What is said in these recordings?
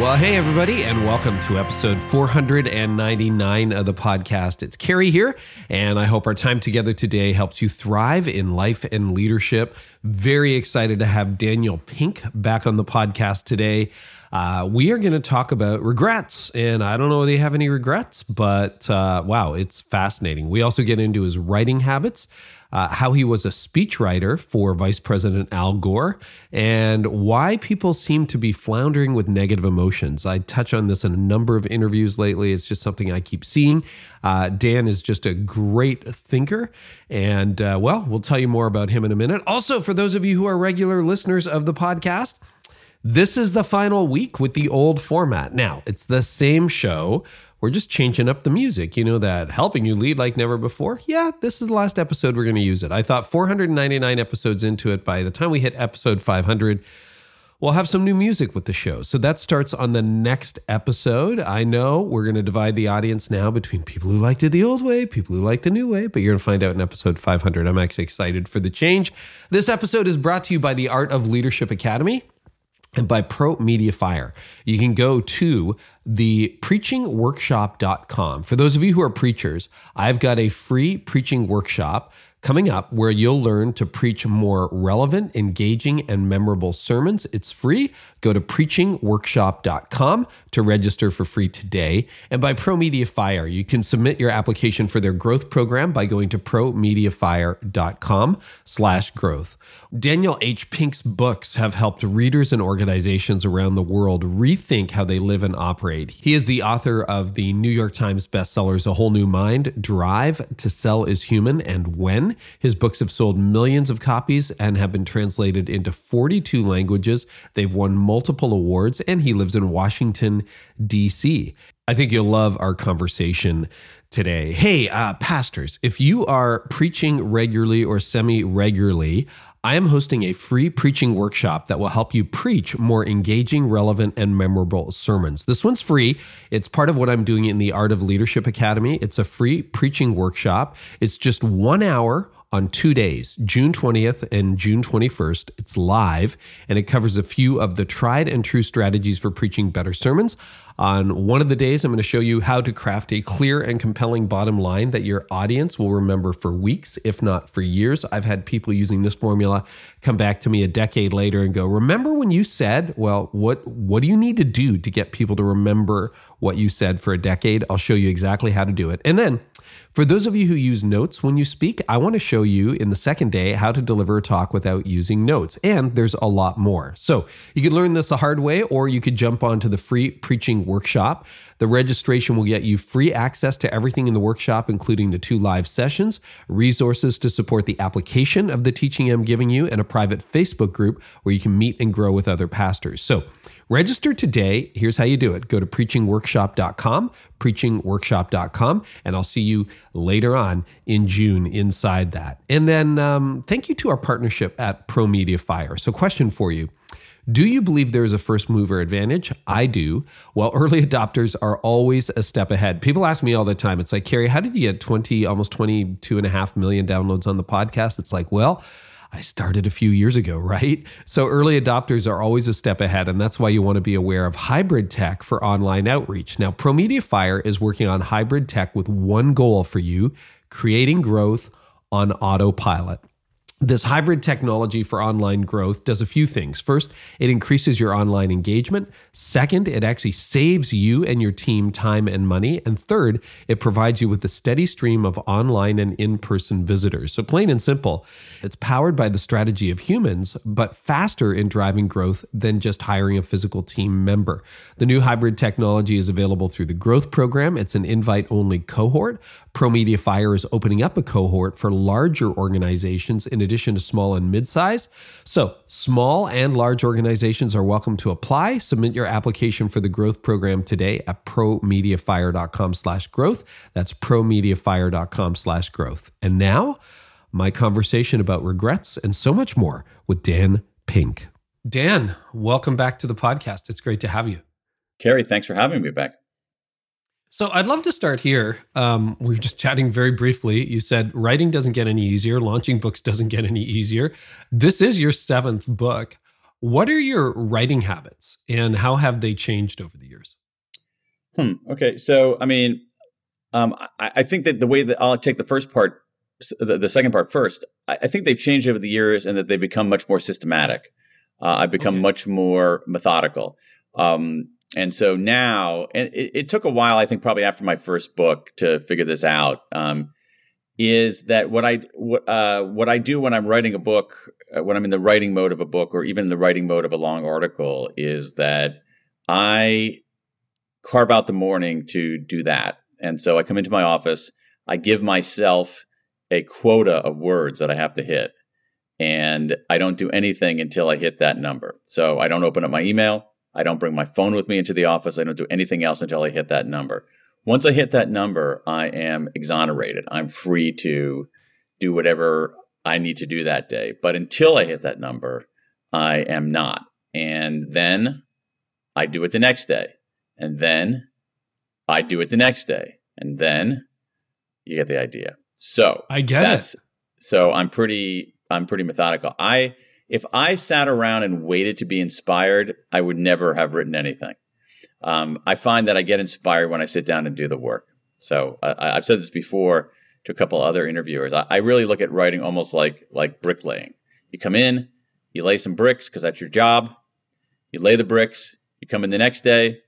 Well, hey, everybody, and welcome to episode 499 of the podcast. It's Carey here, and I hope our time together today helps you thrive in life and leadership. Very excited to have Daniel Pink back on the podcast today. Uh, we are going to talk about regrets, and I don't know if they have any regrets, but uh, wow, it's fascinating. We also get into his writing habits uh, how he was a speechwriter for Vice President Al Gore, and why people seem to be floundering with negative emotions. I touch on this in a number of interviews lately. It's just something I keep seeing. Uh, Dan is just a great thinker. And uh, well, we'll tell you more about him in a minute. Also, for those of you who are regular listeners of the podcast, this is the final week with the old format. Now, it's the same show we're just changing up the music. You know that helping you lead like never before? Yeah, this is the last episode we're going to use it. I thought 499 episodes into it, by the time we hit episode 500, we'll have some new music with the show. So that starts on the next episode. I know we're going to divide the audience now between people who liked it the old way, people who like the new way, but you're going to find out in episode 500. I'm actually excited for the change. This episode is brought to you by the Art of Leadership Academy and by Pro Media Fire. You can go to the preachingworkshop.com. For those of you who are preachers, I've got a free preaching workshop coming up where you'll learn to preach more relevant, engaging, and memorable sermons. It's free. Go to preachingworkshop.com to register for free today. And by Pro Media Fire, you can submit your application for their growth program by going to promediafire.com slash growth. Daniel H. Pink's books have helped readers and organizations around the world rethink how they live and operate. He is the author of the New York Times bestsellers A Whole New Mind, Drive to Sell is Human, and When. His books have sold millions of copies and have been translated into 42 languages. They've won multiple awards, and he lives in Washington, D.C. I think you'll love our conversation today. Hey, uh, pastors, if you are preaching regularly or semi regularly, I am hosting a free preaching workshop that will help you preach more engaging, relevant, and memorable sermons. This one's free. It's part of what I'm doing in the Art of Leadership Academy. It's a free preaching workshop. It's just one hour on two days, June 20th and June 21st. It's live and it covers a few of the tried and true strategies for preaching better sermons. On one of the days, I'm going to show you how to craft a clear and compelling bottom line that your audience will remember for weeks, if not for years. I've had people using this formula come back to me a decade later and go, "Remember when you said, well, what what do you need to do to get people to remember what you said for a decade?" I'll show you exactly how to do it. And then for those of you who use notes when you speak, I want to show you in the second day how to deliver a talk without using notes. And there's a lot more. So you could learn this the hard way, or you could jump onto the free preaching workshop. The registration will get you free access to everything in the workshop, including the two live sessions, resources to support the application of the teaching I'm giving you, and a private Facebook group where you can meet and grow with other pastors. So Register today. Here's how you do it go to preachingworkshop.com, preachingworkshop.com, and I'll see you later on in June inside that. And then um, thank you to our partnership at Pro Media Fire. So, question for you. Do you believe there is a first mover advantage? I do. Well, early adopters are always a step ahead. People ask me all the time, it's like, Carey, how did you get 20, almost 22 and a half million downloads on the podcast? It's like, well, I started a few years ago, right? So early adopters are always a step ahead, and that's why you want to be aware of hybrid tech for online outreach. Now, ProMedia Fire is working on hybrid tech with one goal for you creating growth on autopilot. This hybrid technology for online growth does a few things. First, it increases your online engagement. Second, it actually saves you and your team time and money. And third, it provides you with a steady stream of online and in person visitors. So, plain and simple, it's powered by the strategy of humans, but faster in driving growth than just hiring a physical team member. The new hybrid technology is available through the Growth Program. It's an invite only cohort. ProMedia Fire is opening up a cohort for larger organizations in addition to small and mid-size. So, small and large organizations are welcome to apply. Submit your application for the growth program today at promediafire.com/growth. That's promediafire.com/growth. And now, my conversation about regrets, and so much more with Dan Pink. Dan, welcome back to the podcast. It's great to have you. Carey, thanks for having me back. So I'd love to start here. Um, we were just chatting very briefly. You said writing doesn't get any easier, launching books doesn't get any easier. This is your seventh book. What are your writing habits and how have they changed over the years? Hmm. Okay. So, I mean, um, I, I, think that the way that I'll take the first part, the, the second part first, I, I, think they've changed over the years and that they've become much more systematic. Uh, I've become okay. much more methodical. Um, and so now, and it, it, took a while, I think, probably after my first book to figure this out. Um, is that what I what uh, what I do when I'm writing a book, uh, when I'm in the writing mode of a book, or even in the writing mode of a long article, is that I carve out the morning to do that. And so I come into my office, I give myself a quota of words that I have to hit, and I don't do anything until I hit that number. So I don't open up my email. I don't bring my phone with me into the office. I don't do anything else until I hit that number. Once I hit that number, I am exonerated. I'm free to do whatever I need to do that day. But until I hit that number, I am not. And then I do it the next day. And then I do it the next day. And then you get the idea. So I get it. So I'm pretty I'm pretty methodical. I if I sat around and waited to be inspired, I would never have written anything. Um, I find that I get inspired when I sit down and do the work. So I, have said this before to a couple other interviewers. I, I, really look at writing almost like like bricklaying. You come in, you lay some bricks because that's your job. You lay the bricks. You come in the next day,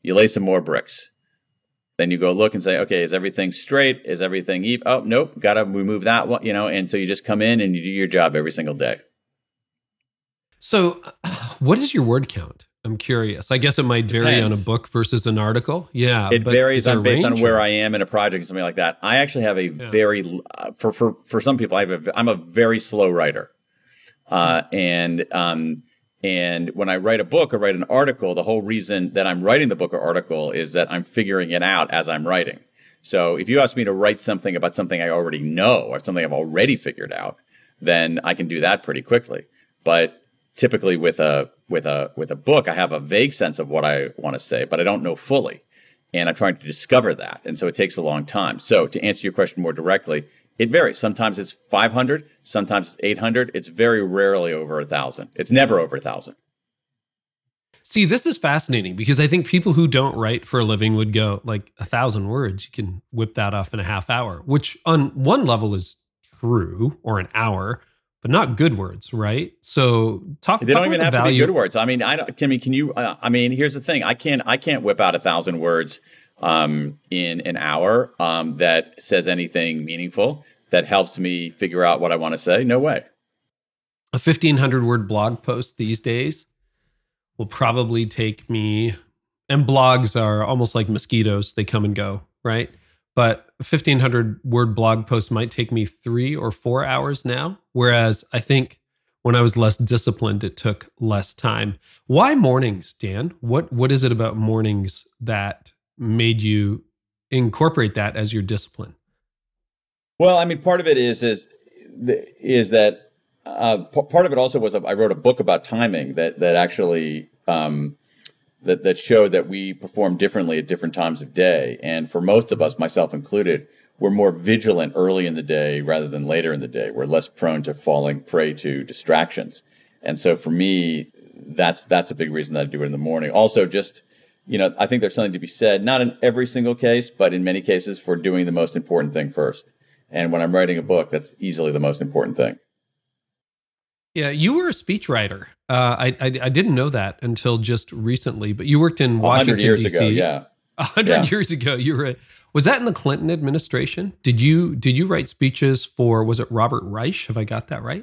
you lay some more bricks. Then you go look and say, okay, is everything straight? Is everything even? Oh, nope, got to remove that one. You know, and so you just come in and you do your job every single day. So, what is your word count? I'm curious. I guess it might vary Depends. on a book versus an article. Yeah, it varies on based on where or? I am in a project and something like that. I actually have a yeah. very uh, for for for some people. I have a I'm a very slow writer, uh, and um, and when I write a book or write an article, the whole reason that I'm writing the book or article is that I'm figuring it out as I'm writing. So if you ask me to write something about something I already know or something I've already figured out, then I can do that pretty quickly. But typically with a with a with a book i have a vague sense of what i want to say but i don't know fully. And i'm trying to discover that and so it takes a long time. So to answer your question more directly it varies. Sometimes it's 500 sometimes it's 800 it's very rarely over a thousand. It's never over a thousand. See this is fascinating because i think people who don't write for a living would go like a thousand words you can whip that off in a half hour which on one level is true or an hour but not good words, right? So talk. They don't even have value. to be good words. I mean, I don't. I mean, can you? Uh, I mean, here's the thing. I can't. I can't whip out a thousand words um, in an hour um, that says anything meaningful that helps me figure out what I want to say. No way. A fifteen hundred word blog post these days will probably take me. And blogs are almost like mosquitoes; they come and go, right? But 1500 word blog post might take me three or four hours now. Whereas I think when I was less disciplined, it took less time. Why mornings, Dan? What what is it about mornings that made you incorporate that as your discipline? Well, I mean, part of it is is is that uh, part of it also was I wrote a book about timing that that actually um, that, that showed that we perform differently at different times of day. And for most of us, myself included, we're more vigilant early in the day rather than later in the day. We're less prone to falling prey to distractions. And so for me, that's that's a big reason that I do it in the morning. Also, just you know, I think there's something to be said, not in every single case, but in many cases for doing the most important thing first. And when I'm writing a book, that's easily the most important thing. Yeah, you were a speechwriter. Uh, I, I, I didn't know that until just recently. But you worked in Washington D.C. yeah, a hundred yeah. years ago. You were. Was that in the Clinton administration? Did you did you write speeches for? Was it Robert Reich? Have I got that right?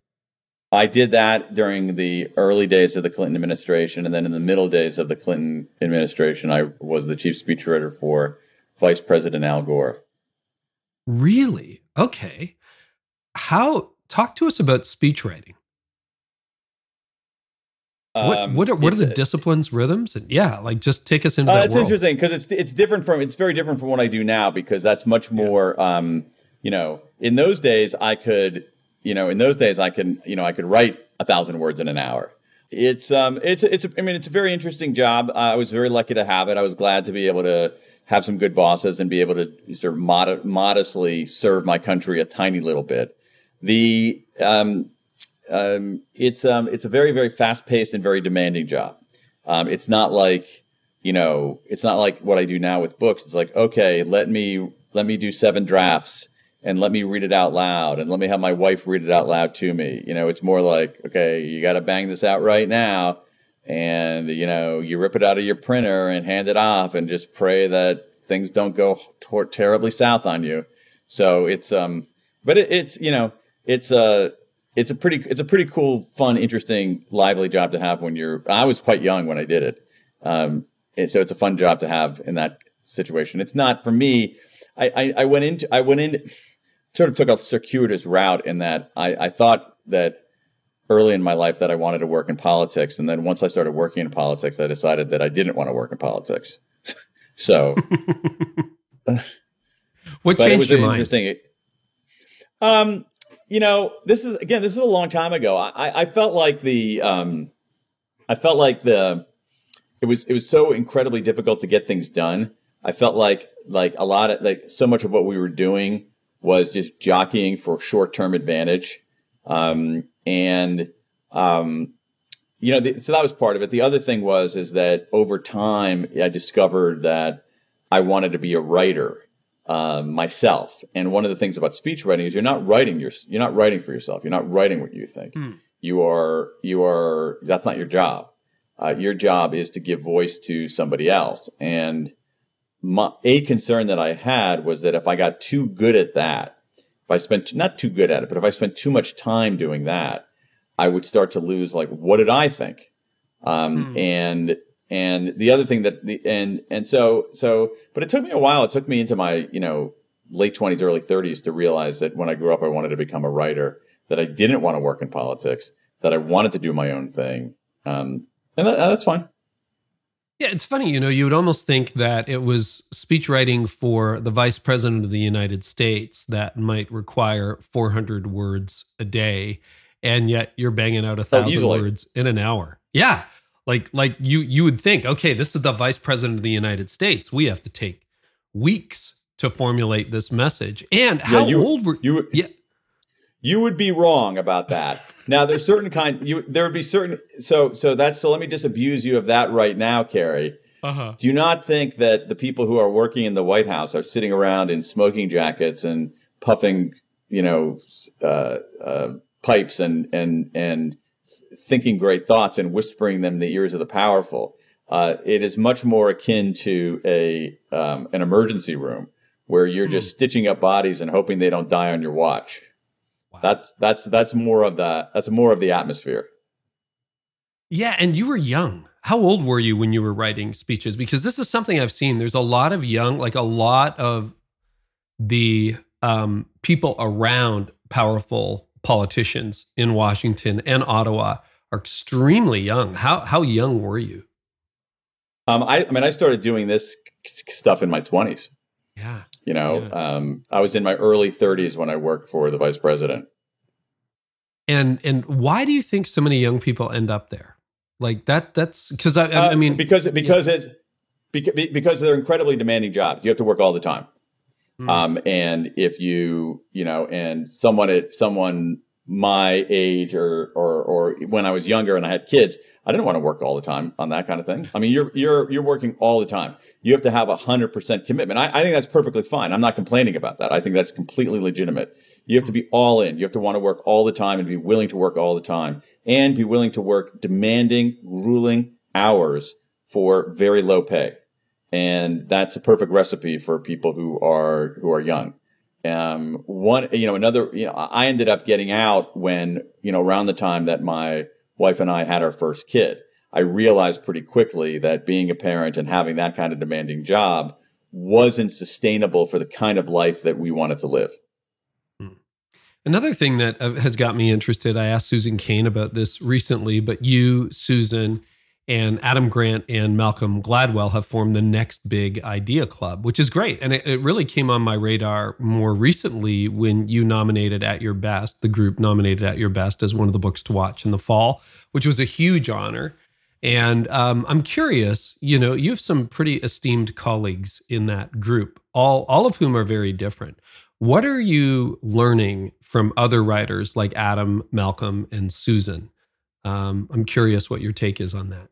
I did that during the early days of the Clinton administration, and then in the middle days of the Clinton administration, I was the chief speechwriter for Vice President Al Gore. Really? Okay. How? Talk to us about speechwriting. What um, what are, what are the disciplines, rhythms, and yeah, like just take us into uh, that. It's world. interesting because it's it's different from it's very different from what I do now because that's much more yeah. um, you know, in those days I could, you know, in those days I can, you know, I could write a thousand words in an hour. It's um, it's it's I mean, it's a very interesting job. I was very lucky to have it. I was glad to be able to have some good bosses and be able to sort of mod- modestly serve my country a tiny little bit. The um, um, it's um, it's a very very fast paced and very demanding job. Um, it's not like you know, it's not like what I do now with books. It's like okay, let me let me do seven drafts and let me read it out loud and let me have my wife read it out loud to me. You know, it's more like okay, you got to bang this out right now. And you know, you rip it out of your printer and hand it off, and just pray that things don't go terribly south on you. So it's um, but it, it's you know, it's a uh, it's a pretty it's a pretty cool, fun, interesting, lively job to have when you're. I was quite young when I did it, um, and so it's a fun job to have in that situation. It's not for me. I, I, I went into I went in sort of took a circuitous route in that I, I thought that early in my life that I wanted to work in politics, and then once I started working in politics, I decided that I didn't want to work in politics. so, what changed your mind? Interesting. Um, you know, this is again, this is a long time ago. I, I felt like the, um, I felt like the, it was it was so incredibly difficult to get things done. I felt like like a lot of like so much of what we were doing was just jockeying for short term advantage, um, and um, you know, the, so that was part of it. The other thing was is that over time I discovered that I wanted to be a writer uh, myself. And one of the things about speech writing is you're not writing your you're not writing for yourself. You're not writing what you think. Mm. You are you are that's not your job. Uh, your job is to give voice to somebody else. And my, a concern that I had was that if I got too good at that, if I spent not too good at it, but if I spent too much time doing that, I would start to lose like what did I think? Um, mm. And and the other thing that the and and so so, but it took me a while. It took me into my you know late twenties, early thirties to realize that when I grew up, I wanted to become a writer. That I didn't want to work in politics. That I wanted to do my own thing. Um, and that, that's fine. Yeah, it's funny, you know, you would almost think that it was speech writing for the vice president of the United States that might require 400 words a day, and yet you're banging out a oh, thousand oh, words in an hour. Yeah, like like you you would think, okay, this is the vice president of the United States. We have to take weeks to formulate this message. And how yeah, you, old were you? Yeah. You would be wrong about that. now there's certain kind you there would be certain so so that's so let me disabuse you of that right now, Carey. Uh-huh. Do you not think that the people who are working in the White House are sitting around in smoking jackets and puffing, you know, uh, uh, pipes and and and thinking great thoughts and whispering them in the ears of the powerful. Uh, it is much more akin to a um, an emergency room where you're mm. just stitching up bodies and hoping they don't die on your watch. Wow. That's that's that's more of the that's more of the atmosphere. Yeah, and you were young. How old were you when you were writing speeches? Because this is something I've seen. There's a lot of young, like a lot of the um, people around powerful politicians in Washington and Ottawa are extremely young. How how young were you? Um, I, I mean, I started doing this stuff in my twenties. Yeah, you know, yeah. Um, I was in my early thirties when I worked for the vice president. And and why do you think so many young people end up there? Like that? That's because I, I, uh, mean, because because yeah. it's because, because they're incredibly demanding jobs. You have to work all the time. Mm. Um, and if you, you know, and someone at someone my age or, or, or when I was younger and I had kids, I didn't want to work all the time on that kind of thing. I mean, you're, you're, you're working all the time. You have to have a hundred percent commitment. I, I think that's perfectly fine. I'm not complaining about that. I think that's completely legitimate. You have to be all in. You have to want to work all the time and be willing to work all the time and be willing to work demanding, grueling hours for very low pay and that's a perfect recipe for people who are who are young. Um, one, you know, another, you know, I ended up getting out when, you know, around the time that my wife and I had our first kid. I realized pretty quickly that being a parent and having that kind of demanding job wasn't sustainable for the kind of life that we wanted to live. Hmm. Another thing that uh, has got me interested, I asked Susan Cain about this recently, but you, Susan, and Adam Grant and Malcolm Gladwell have formed the next big idea club, which is great. And it, it, really came on my radar more recently when you nominated At Your Best, the group nominated At Your Best as one of the books to watch in the fall, which was a huge honor. And um, I'm curious, you know, you have some pretty esteemed colleagues in that group, all, all of whom are very different. What are you learning from other writers like Adam, Malcolm, and Susan? Um, I'm curious what your take is on that.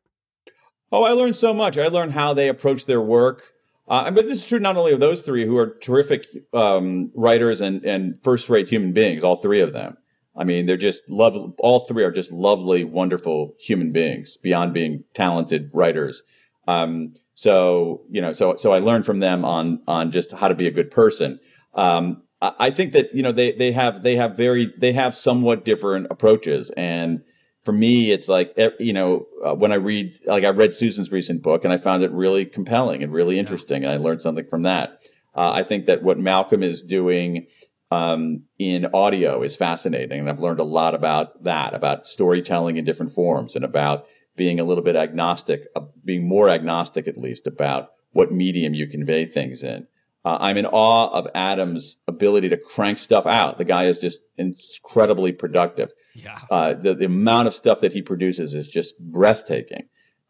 Oh, I learned so much. I learned how they approach their work. Uh, but this is true not only of those three who are terrific um, writers and, and first rate human beings, all three of them. I mean, they're just love. All three are just lovely, wonderful human beings beyond being talented writers. Um, so you know, so so I learned from them on on just how to be a good person. Um, I think that you know they they have they have very they have somewhat different approaches and for me, it's like you know uh, when I read like I read Susan's recent book and I found it really compelling and really interesting, and I learned something from that. Uh, I think that what Malcolm is doing um, in audio is fascinating, and I've learned a lot about that, about storytelling in different forms, and about being a little bit agnostic, uh, being more agnostic at least about what medium you convey things in. Uh, I'm in awe of Adam's ability to crank stuff out. The guy is just incredibly productive. Yeah. Uh, the, the amount of stuff that he produces is just breathtaking.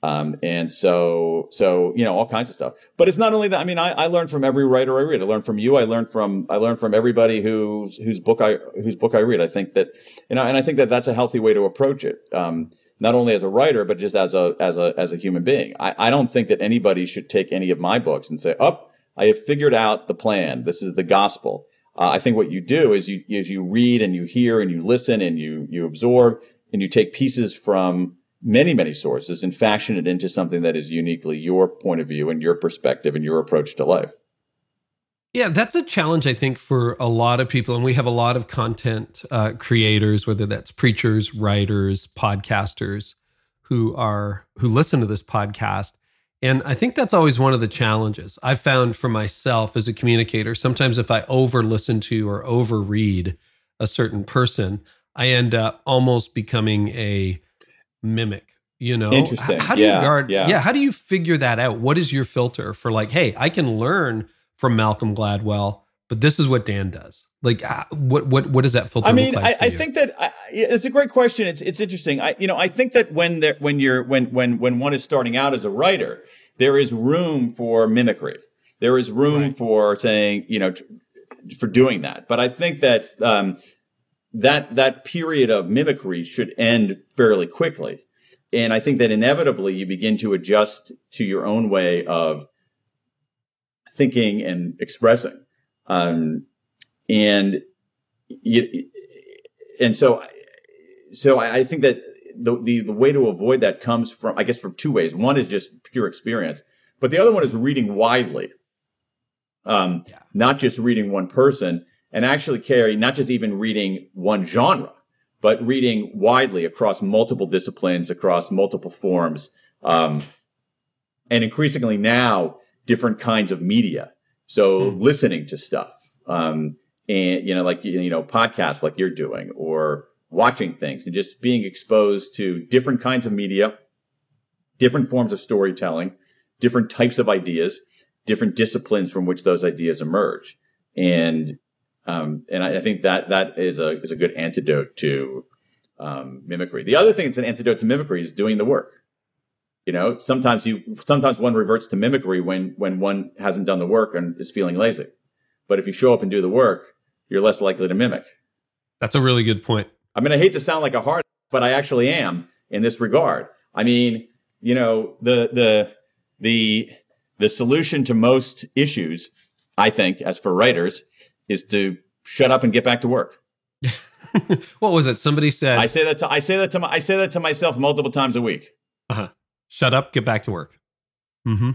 Um, and so, so, you know, all kinds of stuff, but it's not only that. I mean, I, I learn from every writer I read. I learn from you. I learned from, I learned from everybody whose, whose book I, whose book I read. I think that, you know, and I think that that's a healthy way to approach it. Um, not only as a writer, but just as a, as a, as a human being. I, I don't think that anybody should take any of my books and say, oh, I have figured out the plan. This is the gospel. Uh, I think what you do is you is you read and you hear and you listen and you you absorb and you take pieces from many many sources and fashion it into something that is uniquely your point of view and your perspective and your approach to life. Yeah, that's a challenge, I think, for a lot of people. And we have a lot of content uh, creators, whether that's preachers, writers, podcasters, who are who listen to this podcast. And I think that's always one of the challenges I've found for myself as a communicator. Sometimes if I over listen to or over read a certain person, I end up almost becoming a mimic. You know, interesting. How do yeah, you guard? Yeah. yeah. How do you figure that out? What is your filter for like, hey, I can learn from Malcolm Gladwell, but this is what Dan does. Like, uh, what what what does that filter? I mean, like I, I think that I, it's a great question. It's it's interesting. I you know I think that when there when you're when when when one is starting out as a writer, there is room for mimicry. There is room right. for saying you know t- for doing that. But I think that um, that that period of mimicry should end fairly quickly. And I think that inevitably you begin to adjust to your own way of thinking and expressing. Um, and you, and so, so I, think that the, the, the way to avoid that comes from, I guess, from two ways. One is just pure experience, but the other one is reading widely. Um, yeah. not just reading one person and actually Carey, not just even reading one genre, but reading widely across multiple disciplines, across multiple forms, um, and increasingly now different kinds of media. So mm. listening to stuff, um, and you know, like you know, podcasts like you're doing, or watching things, and just being exposed to different kinds of media, different forms of storytelling, different types of ideas, different disciplines from which those ideas emerge, and um, and I, I, think that that is a is a good antidote to um, mimicry. The other thing that's an antidote to mimicry is doing the work. You know, sometimes you sometimes one reverts to mimicry when when one hasn't done the work and is feeling lazy. But if you show up and do the work, you're less likely to mimic. That's a really good point. I mean, I hate to sound like a hard, but I actually am in this regard. I mean, you know, the the the the solution to most issues, I think, as for writers, is to shut up and get back to work. what was it? Somebody said. I say that to I say that to my, I say that to myself multiple times a week. Uh-huh. Shut up, get back to work. Mm-hmm.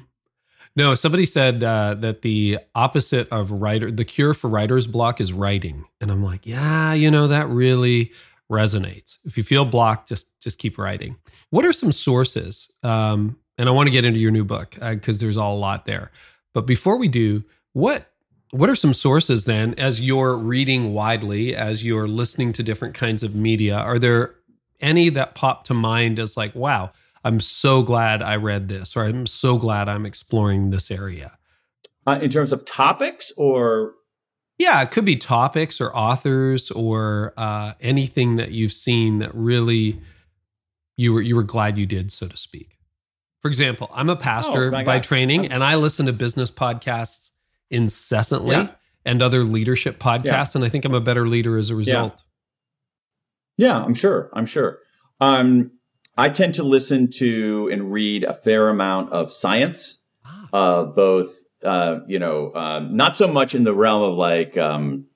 No, somebody said uh, that the opposite of writer, the cure for writer's block is writing, and I'm like, yeah, you know, that really resonates. If you feel blocked, just just keep writing. What are some sources? Um, and I want to get into your new book because uh, there's all a lot there. But before we do, what what are some sources then, as you're reading widely, as you're listening to different kinds of media? Are there any that pop to mind as like, wow, I'm so glad I read this, or I'm so glad I'm exploring this area? Uh, in terms of topics or yeah, it could be topics or authors or uh, anything that you've seen that really you were you were glad you did, so to speak. For example, I'm a pastor oh, by training, and I listen to business podcasts incessantly yeah. and other leadership podcasts, yeah. and I think I'm a better leader as a result. Yeah, yeah I'm sure. I'm sure. Um, I tend to listen to and read a fair amount of science, ah. uh, both uh, you know, um, not so much in the realm of like um,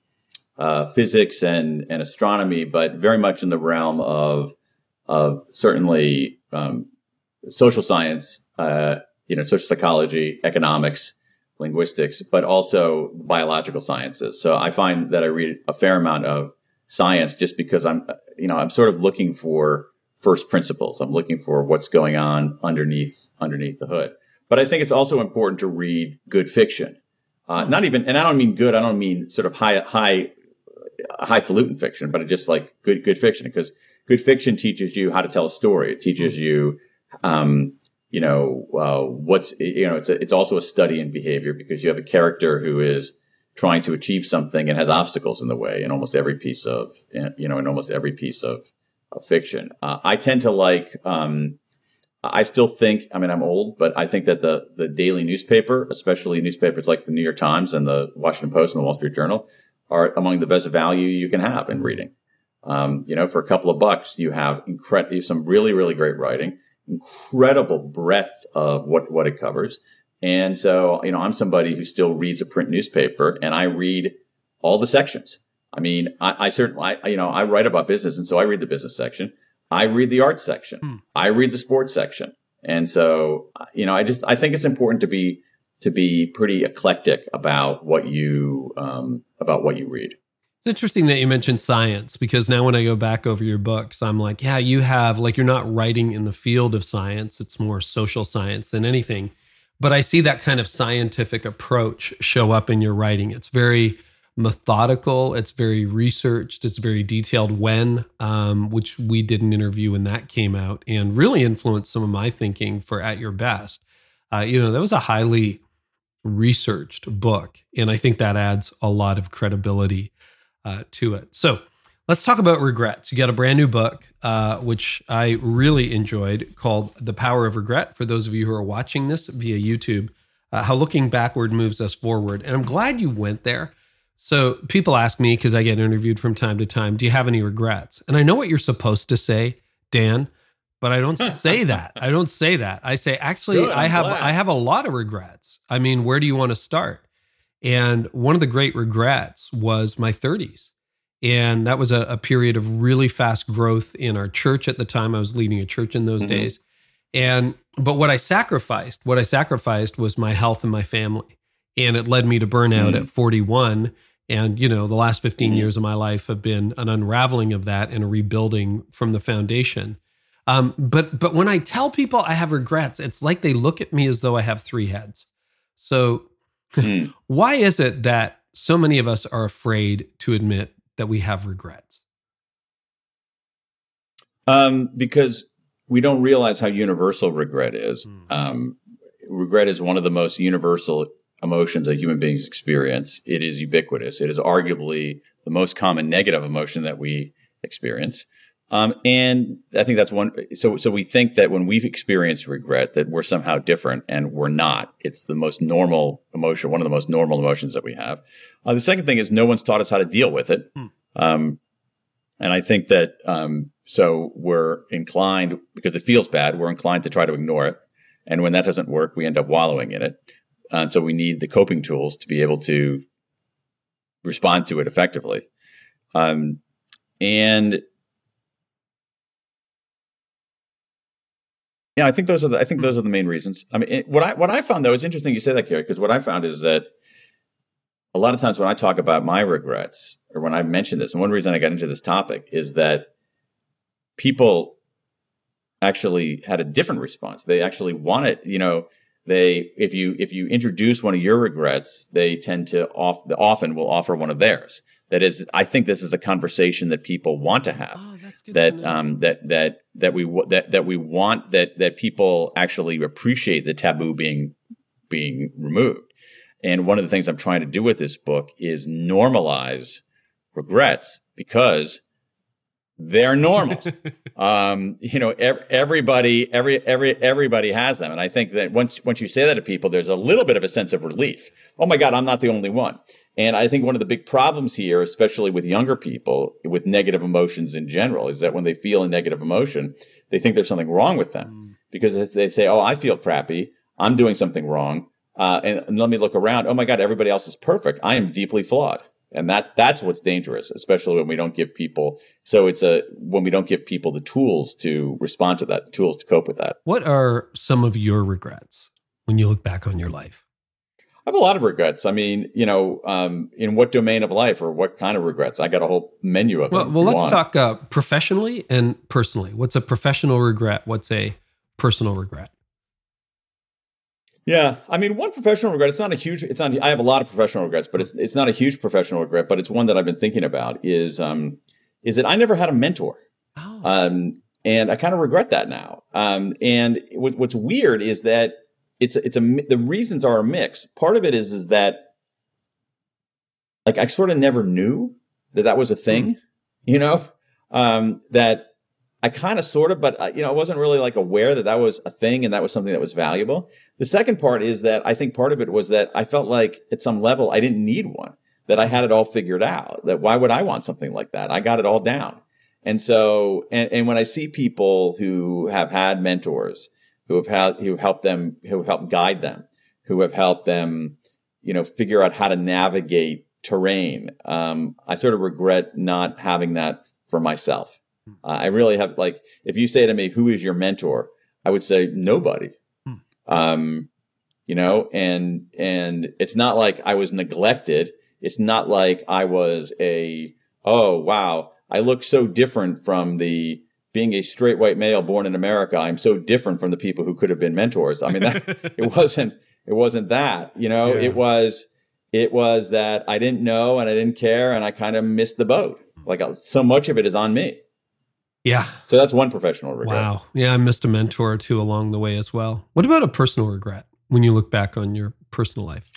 uh, physics and, and astronomy, but very much in the realm of of certainly um, social science, uh, you know, social psychology, economics, linguistics, but also biological sciences. So I find that I read a fair amount of science just because I'm, you know, I'm sort of looking for first principles. I'm looking for what's going on underneath underneath the hood. But I think it's also important to read good fiction. Uh, not even, and I don't mean good. I don't mean sort of high, high, highfalutin fiction, but just like good, good fiction because good fiction teaches you how to tell a story. It teaches you, um, you know, uh, what's, you know, it's a, it's also a study in behavior because you have a character who is trying to achieve something and has obstacles in the way in almost every piece of, you know, in almost every piece of, of fiction. Uh, I tend to like, um, I still think, I mean, I'm old, but I think that the, the daily newspaper, especially newspapers like the New York Times and the Washington Post and the Wall Street Journal, are among the best value you can have in reading. Um, you know, for a couple of bucks, you have incredible, some really, really great writing, incredible breadth of what, what it covers. And so, you know, I'm somebody who still reads a print newspaper and I read all the sections. I mean, I, I certainly, I, you know, I write about business and so I read the business section. I read the art section. Hmm. I read the sports section. And so, you know, I just I think it's important to be to be pretty eclectic about what you um, about what you read. It's interesting that you mentioned science because now when I go back over your books, I'm like, yeah, you have like you're not writing in the field of science; it's more social science than anything. But I see that kind of scientific approach show up in your writing. It's very methodical. It's very researched. It's very detailed. When, um, which we did an interview when that came out, and really influenced some of my thinking for At Your Best. Uh, you know, that was a highly researched book, and I think that adds a lot of credibility uh, to it. So. Let's talk about regrets. You got a brand new book, uh, which I really enjoyed, called The Power of Regret. For those of you who are watching this via YouTube, uh, how looking backward moves us forward. And I'm glad you went there so people ask me because I get interviewed from time to time, do you have any regrets? And I know what you're supposed to say, Dan, but I don't say that. I don't say that. I say actually Good, I have glad. I have a lot of regrets. I mean, where do you want to start? And one of the great regrets was my 30s. And that was a, a period of really fast growth in our church at the time. I was leading a church in those mm-hmm. days. And but what I sacrificed, what I sacrificed was my health and my family. And it led me to burnout mm-hmm. at 41 and, you know, the last 15 mm-hmm. years of my life have been an unraveling of that and a rebuilding from the foundation. Um, but but when I tell people I have regrets, it's like they look at me as though I have three heads. So mm. why is it that so many of us are afraid to admit that we have regrets? Um, because we don't realize how universal regret is. Mm. Um, regret is one of the most universal emotions that human beings experience. It is ubiquitous. It is arguably the most common negative emotion that we experience. Um, and I think that's one. So, so we think that when we've experienced regret, that we're somehow different, and we're not. It's the most normal emotion, one of the most normal emotions that we have. Uh, the second thing is no one's taught us how to deal with it. Hmm. Um, and I think that um, so we're inclined because it feels bad. We're inclined to try to ignore it, and when that doesn't work, we end up wallowing in it. And so we need the coping tools to be able to respond to it effectively. Um, and yeah, I think those are the, I think those are the main reasons. I mean, it, what I what I found though, it's interesting you say that, Carey, because what I found is that a lot of times when I talk about my regrets or when I mention this, and one reason I got into this topic is that people actually had a different response. They actually wanted, you know, they if you if you introduce one of your regrets they tend to off, often will offer one of theirs. That is i think this is a conversation that people want to have. Oh, that to um, that that that we that that we want that that people actually appreciate the taboo being being removed. And one of the things I'm trying to do with this book is normalize regrets because they're normal. um, you know, ev- everybody, every, every, everybody has them, and I think that once once you say that to people, there's a little bit of a sense of relief. Oh my God, I'm not the only one. And I think one of the big problems here, especially with younger people with negative emotions in general, is that when they feel a negative emotion, they think there's something wrong with them mm. because they say, "Oh, I feel crappy. I'm doing something wrong." Uh, and, and let me look around. Oh my God, everybody else is perfect. I am deeply flawed and that that's what's dangerous especially when we don't give people so it's a when we don't give people the tools to respond to that the tools to cope with that. What are some of your regrets when you look back on your life? I have a lot of regrets. I mean you know um, in what domain of life or what kind of regrets? I got a whole menu of well, them well let's want. talk uh, professionally and personally. What's a professional regret? What's a personal regret yeah, I mean, one professional regret. It's not a huge. It's not. I have a lot of professional regrets, but it's it's not a huge professional regret. But it's one that I've been thinking about. Is um, is that I never had a mentor. Oh. Um, and I kind of regret that now. Um, and what, what's weird is that it's it's a the reasons are a mix. Part of it is is that like I sort of never knew that that was a thing. Mm. You know, um, that I kind of sort of, but uh, you know, I wasn't really like aware that that was a thing and that was something that was valuable. The second part is that I think part of it was that I felt like at some level I didn't need one, that I had it all figured out. That why would I want something like that? I got it all down. And so, and, and when I see people who have had mentors, who have had, who have helped them, who have helped guide them, who have helped them, you know, figure out how to navigate terrain, um, I sort of regret not having that for myself. Uh, I really have like if you say to me, "Who is your mentor?" I would say nobody. Hmm. Um, you know, and and it's not like I was neglected. It's not like I was a oh wow, I look so different from the being a straight white male born in America. I'm so different from the people who could have been mentors. I mean, that, it wasn't it wasn't that. You know, yeah. it was it was that I didn't know and I didn't care and I kind of missed the boat. Like so much of it is on me. Yeah. So that's one professional regret. Wow. Yeah, I missed a mentor or two along the way as well. What about a personal regret when you look back on your personal life?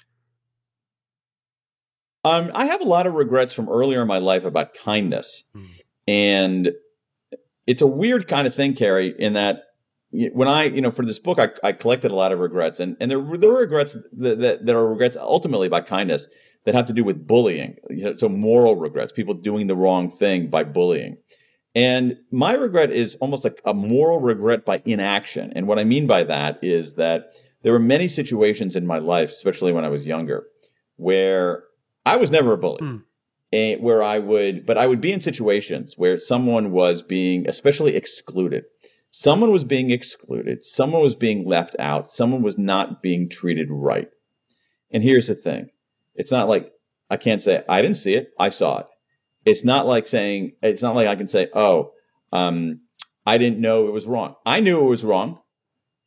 Um, I have a lot of regrets from earlier in my life about kindness. Mm. And it's a weird kind of thing, Carey, in that when I, you know, for this book, I, I collected a lot of regrets, and, and there, there are regrets that, that, that, are regrets ultimately about kindness that have to do with bullying. So moral regrets, people doing the wrong thing by bullying. And my regret is almost like a moral regret by inaction. And what I mean by that is that there were many situations in my life, especially when I was younger, where I was never a bully. Mm. And where I would, but I would be in situations where someone was being especially excluded. Someone was being excluded. Someone was being left out. Someone was not being treated right. And here's the thing it's not like I can't say, I didn't see it, I saw it. It's not like saying, it's not like I can say, oh, um, I didn't know it was wrong. I knew it was wrong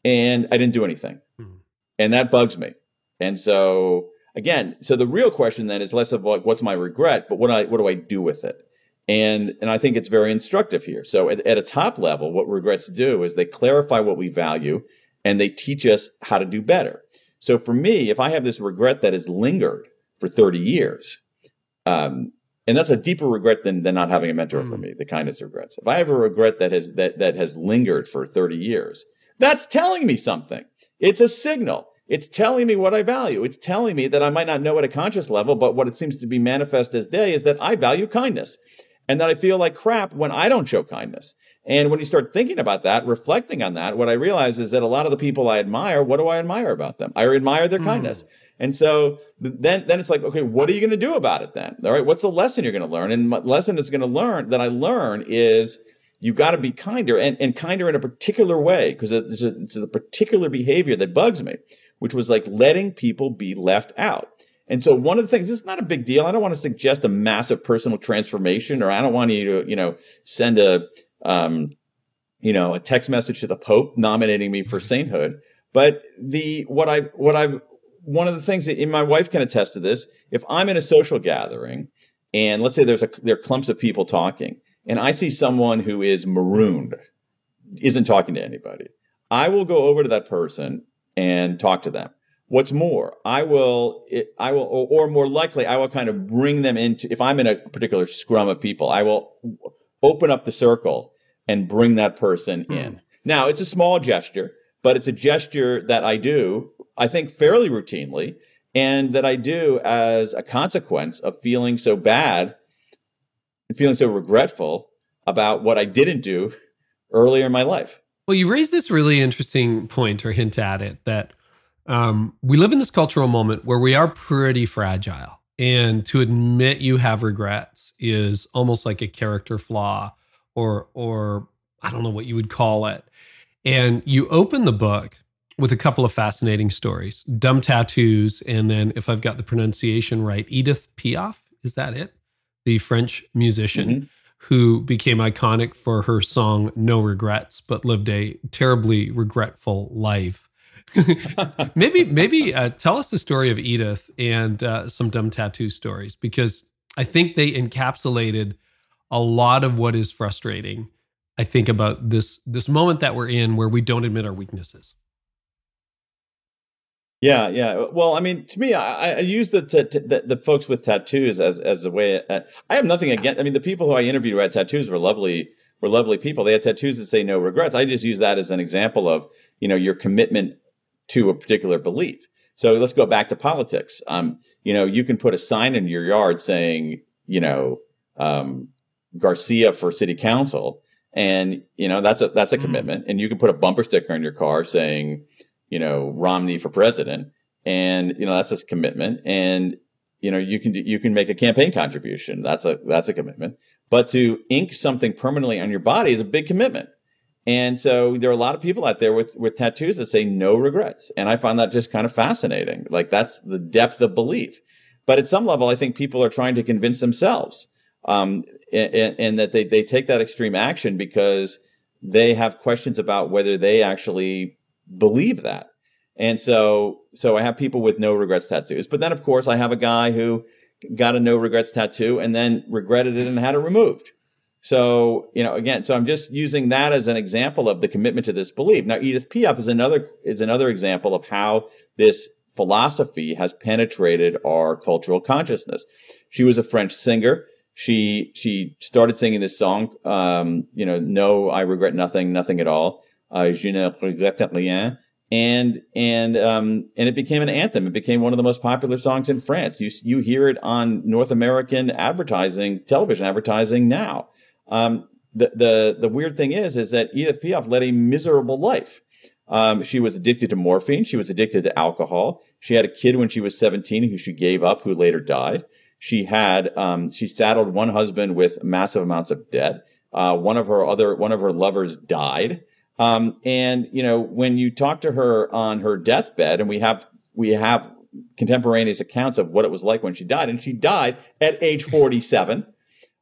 and I didn't do anything. Mm-hmm. And that bugs me. And so again, so the real question then is less of like, what's my regret, but what I, what do I do with it? And, and I think it's very instructive here. So at, at a top level, what regrets do is they clarify what we value and they teach us how to do better. So for me, if I have this regret that has lingered for 30 years, um, and that's a deeper regret than, than not having a mentor mm. for me the kindness regrets. If i have a regret that has that that has lingered for 30 years that's telling me something. It's a signal. It's telling me what i value. It's telling me that i might not know at a conscious level but what it seems to be manifest as day is that i value kindness and that i feel like crap when i don't show kindness. And when you start thinking about that reflecting on that what i realize is that a lot of the people i admire what do i admire about them? I admire their mm. kindness and so then, then it's like, okay, what are you going to do about it then? All right, what's the lesson you're going to learn? And the lesson that's going to learn that I learn is you've got to be kinder and, and kinder in a particular way because it's it's a particular behavior that bugs me, which was like letting people be left out. And so one of the things, this is not a big deal. I don't want to suggest a massive personal transformation, or I don't want you to, you know, send a, um, you know, a text message to the Pope nominating me for sainthood. But the what I what I've one of the things that my wife can attest to this. If I'm in a social gathering and let's say there's a there are clumps of people talking, and I see someone who is marooned, isn't talking to anybody. I will go over to that person and talk to them. What's more, I will, it, I will, or, or more likely, I will kind of bring them into. If I'm in a particular scrum of people, I will open up the circle and bring that person hmm. in. Now, it's a small gesture, but it's a gesture that I do, I think, fairly routinely, and that I do as a consequence of feeling so bad and feeling so regretful about what I didn't do earlier in my life. Well, you raised this really interesting point or hint at it that um, we live in this cultural moment where we are pretty fragile. And to admit you have regrets is almost like a character flaw or, or I don't know what you would call it. And you open the book with a couple of fascinating stories dumb tattoos and then if i've got the pronunciation right edith piaf is that it the french musician mm-hmm who became iconic for her song No Regrets, but lived a terribly regretful life. maybe, maybe uh, tell us the story of Edith and uh, some dumb tattoo stories, because I think they encapsulated a lot of what is frustrating. I think about this this moment that we're in where we don't admit our weaknesses. Yeah, yeah. Well, I mean, to me, I, I use the, t- t- the, the folks with tattoos as as a way. Uh, I have nothing against. I mean, the people who I interviewed who had tattoos were lovely. Were lovely people. They had tattoos that say no regrets. I just use that as an example of you know your commitment to a particular belief. So let's go back to politics. Um, you know, you can put a sign in your yard saying, you know, um, Garcia for city council, and you know that's a that's a mm. commitment. And you can put a bumper sticker on your car saying, you know, Romney for president. And, you know, that's a commitment. And, you know, you can, you can make a campaign contribution. That's a, that's a commitment. But to ink something permanently on your body is a big commitment. And so there are a lot of people out there with, with tattoos that say no regrets. And I find that just kind of fascinating. Like that's the depth of belief. But at some level, I think people are trying to convince themselves um, and, and, that they, they take that extreme action because they have questions about whether they actually believe that. And so, so I have people with no regrets tattoos. But then, of course, I have a guy who got a no regrets tattoo and then regretted it and had it removed. So, you know, again, so I'm just using that as an example of the commitment to this belief. Now, Edith Piaf is another is another example of how this philosophy has penetrated our cultural consciousness. She was a French singer. She she started singing this song, um, you know, no, I regret nothing, nothing at all uh, Je ne regrette rien. And and um, and it became an anthem. It became one of the most popular songs in France. You you hear it on North American advertising, television advertising now. Um, the the the weird thing is is that Edith Piaf led a miserable life. Um, she was addicted to morphine. She was addicted to alcohol. She had a kid when she was 17 who she gave up, who later died. She had um, she saddled one husband with massive amounts of debt. Uh, one of her other one of her lovers died. Um, and you know, when you talk to her on her deathbed, and we have we have contemporaneous accounts of what it was like when she died, and she died at age 47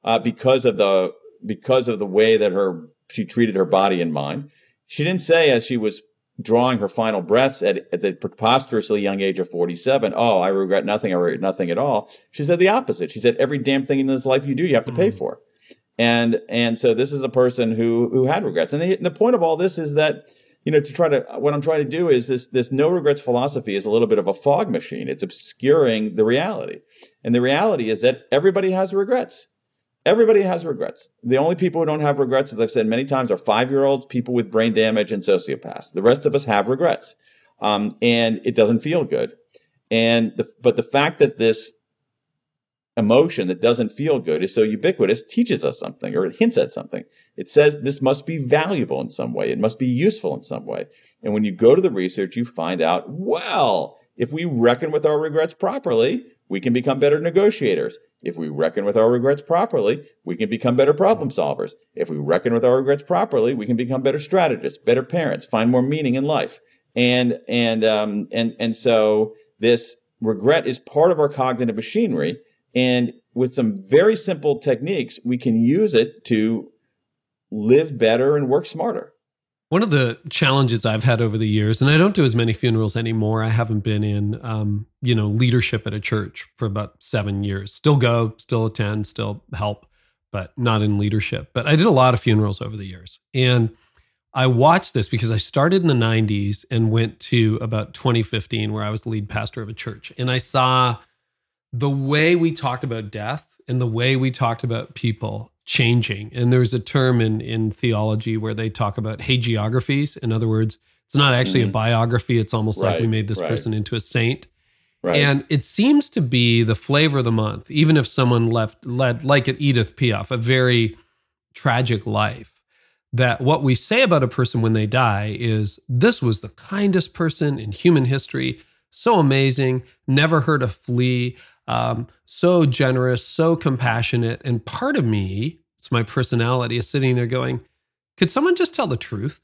uh, because of the because of the way that her she treated her body and mind. She didn't say as she was drawing her final breaths at, at the preposterously young age of 47, oh, I regret nothing, I regret nothing at all. She said the opposite. She said every damn thing in this life you do, you have to pay mm. for. And and so this is a person who who had regrets. And the, and the point of all this is that you know to try to what I'm trying to do is this this no regrets philosophy is a little bit of a fog machine. It's obscuring the reality. And the reality is that everybody has regrets. Everybody has regrets. The only people who don't have regrets, as I've said many times, are five year olds, people with brain damage, and sociopaths. The rest of us have regrets. Um, and it doesn't feel good. And the, but the fact that this emotion that doesn't feel good is so ubiquitous teaches us something or it hints at something. It says this must be valuable in some way. It must be useful in some way. And when you go to the research, you find out, well, if we reckon with our regrets properly, we can become better negotiators. If we reckon with our regrets properly, we can become better problem solvers. If we reckon with our regrets properly, we can become better strategists, better parents, find more meaning in life. And and um, and and so this regret is part of our cognitive machinery and with some very simple techniques, we can use it to live better and work smarter. One of the challenges I've had over the years, and I don't do as many funerals anymore. I haven't been in, um, you know, leadership at a church for about seven years. Still go, still attend, still help, but not in leadership. But I did a lot of funerals over the years, and I watched this because I started in the 90s and went to about 2015, where I was the lead pastor of a church. And I saw the way we talked about death and the way we talked about people changing. And there's a term in, in theology where they talk about hagiographies. In other words, it's not actually mm. a biography, it's almost right, like we made this right. person into a saint. Right. And it seems to be the flavor of the month, even if someone left led like at Edith Piaf, a very tragic life that what we say about a person when they die is this was the kindest person in human history, so amazing, never hurt a flea, um, so generous, so compassionate. And part of me, it's my personality, is sitting there going, could someone just tell the truth?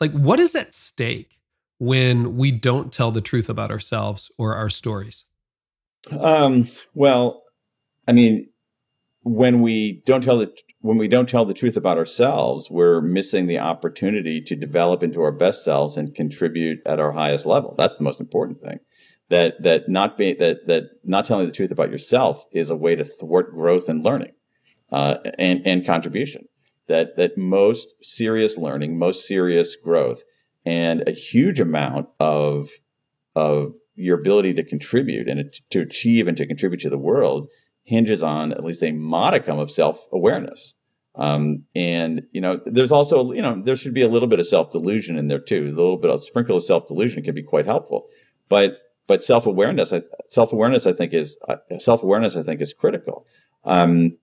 Like, what is at stake when we don't tell the truth about ourselves or our stories? Um, well, I mean, when we don't tell the when we don't tell the truth about ourselves, we're missing the opportunity to develop into our best selves and contribute at our highest level. That's the most important thing. That that not being that that not telling the truth about yourself is a way to thwart growth and learning, uh, and and contribution. That that most serious learning, most serious growth, and a huge amount of of your ability to contribute and to achieve and to contribute to the world hinges on at least a modicum of self awareness. Um, and you know, there's also you know there should be a little bit of self delusion in there too. A little bit of sprinkle of self delusion can be quite helpful, but but self awareness, self awareness, I think is uh, self awareness. I think is critical. Um,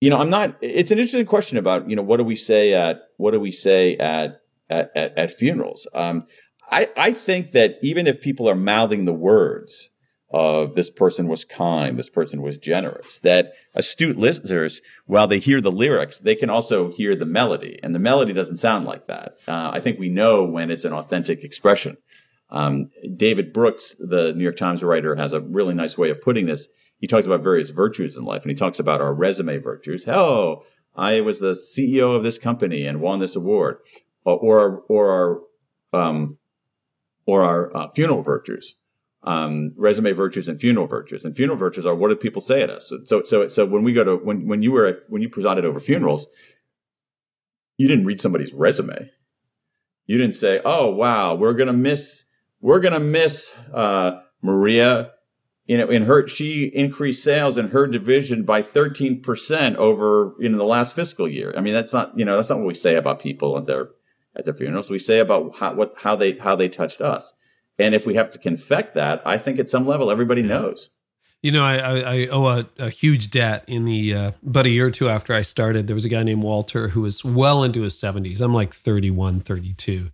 you know, I'm not. It's an interesting question about you know what do we say at what do we say at at, at, at funerals. Um, I I think that even if people are mouthing the words, of this person was kind, this person was generous. That astute listeners, while they hear the lyrics, they can also hear the melody, and the melody doesn't sound like that. Uh, I think we know when it's an authentic expression. Um, David Brooks, the New York Times writer, has a really nice way of putting this. He talks about various virtues in life, and he talks about our resume virtues. Oh, I was the CEO of this company and won this award, or or, or our um, or our uh, funeral virtues um, resume virtues and funeral virtues. And funeral virtues are what do people say at us? So, so, so, so when we go to when when you were when you presided over funerals, you didn't read somebody's resume. You didn't say, "Oh, wow, we're gonna miss we're gonna miss uh, Maria." You know, in her she increased sales in her division by thirteen percent over you know the last fiscal year. I mean, that's not you know that's not what we say about people at their at their funerals. We say about how what how they how they touched us. And if we have to confect that, I think at some level everybody knows. You know, I, I, I owe a, a, huge debt. In the uh, about a year or two after I started, there was a guy named Walter who was well into his 70s. I'm like 31, 32.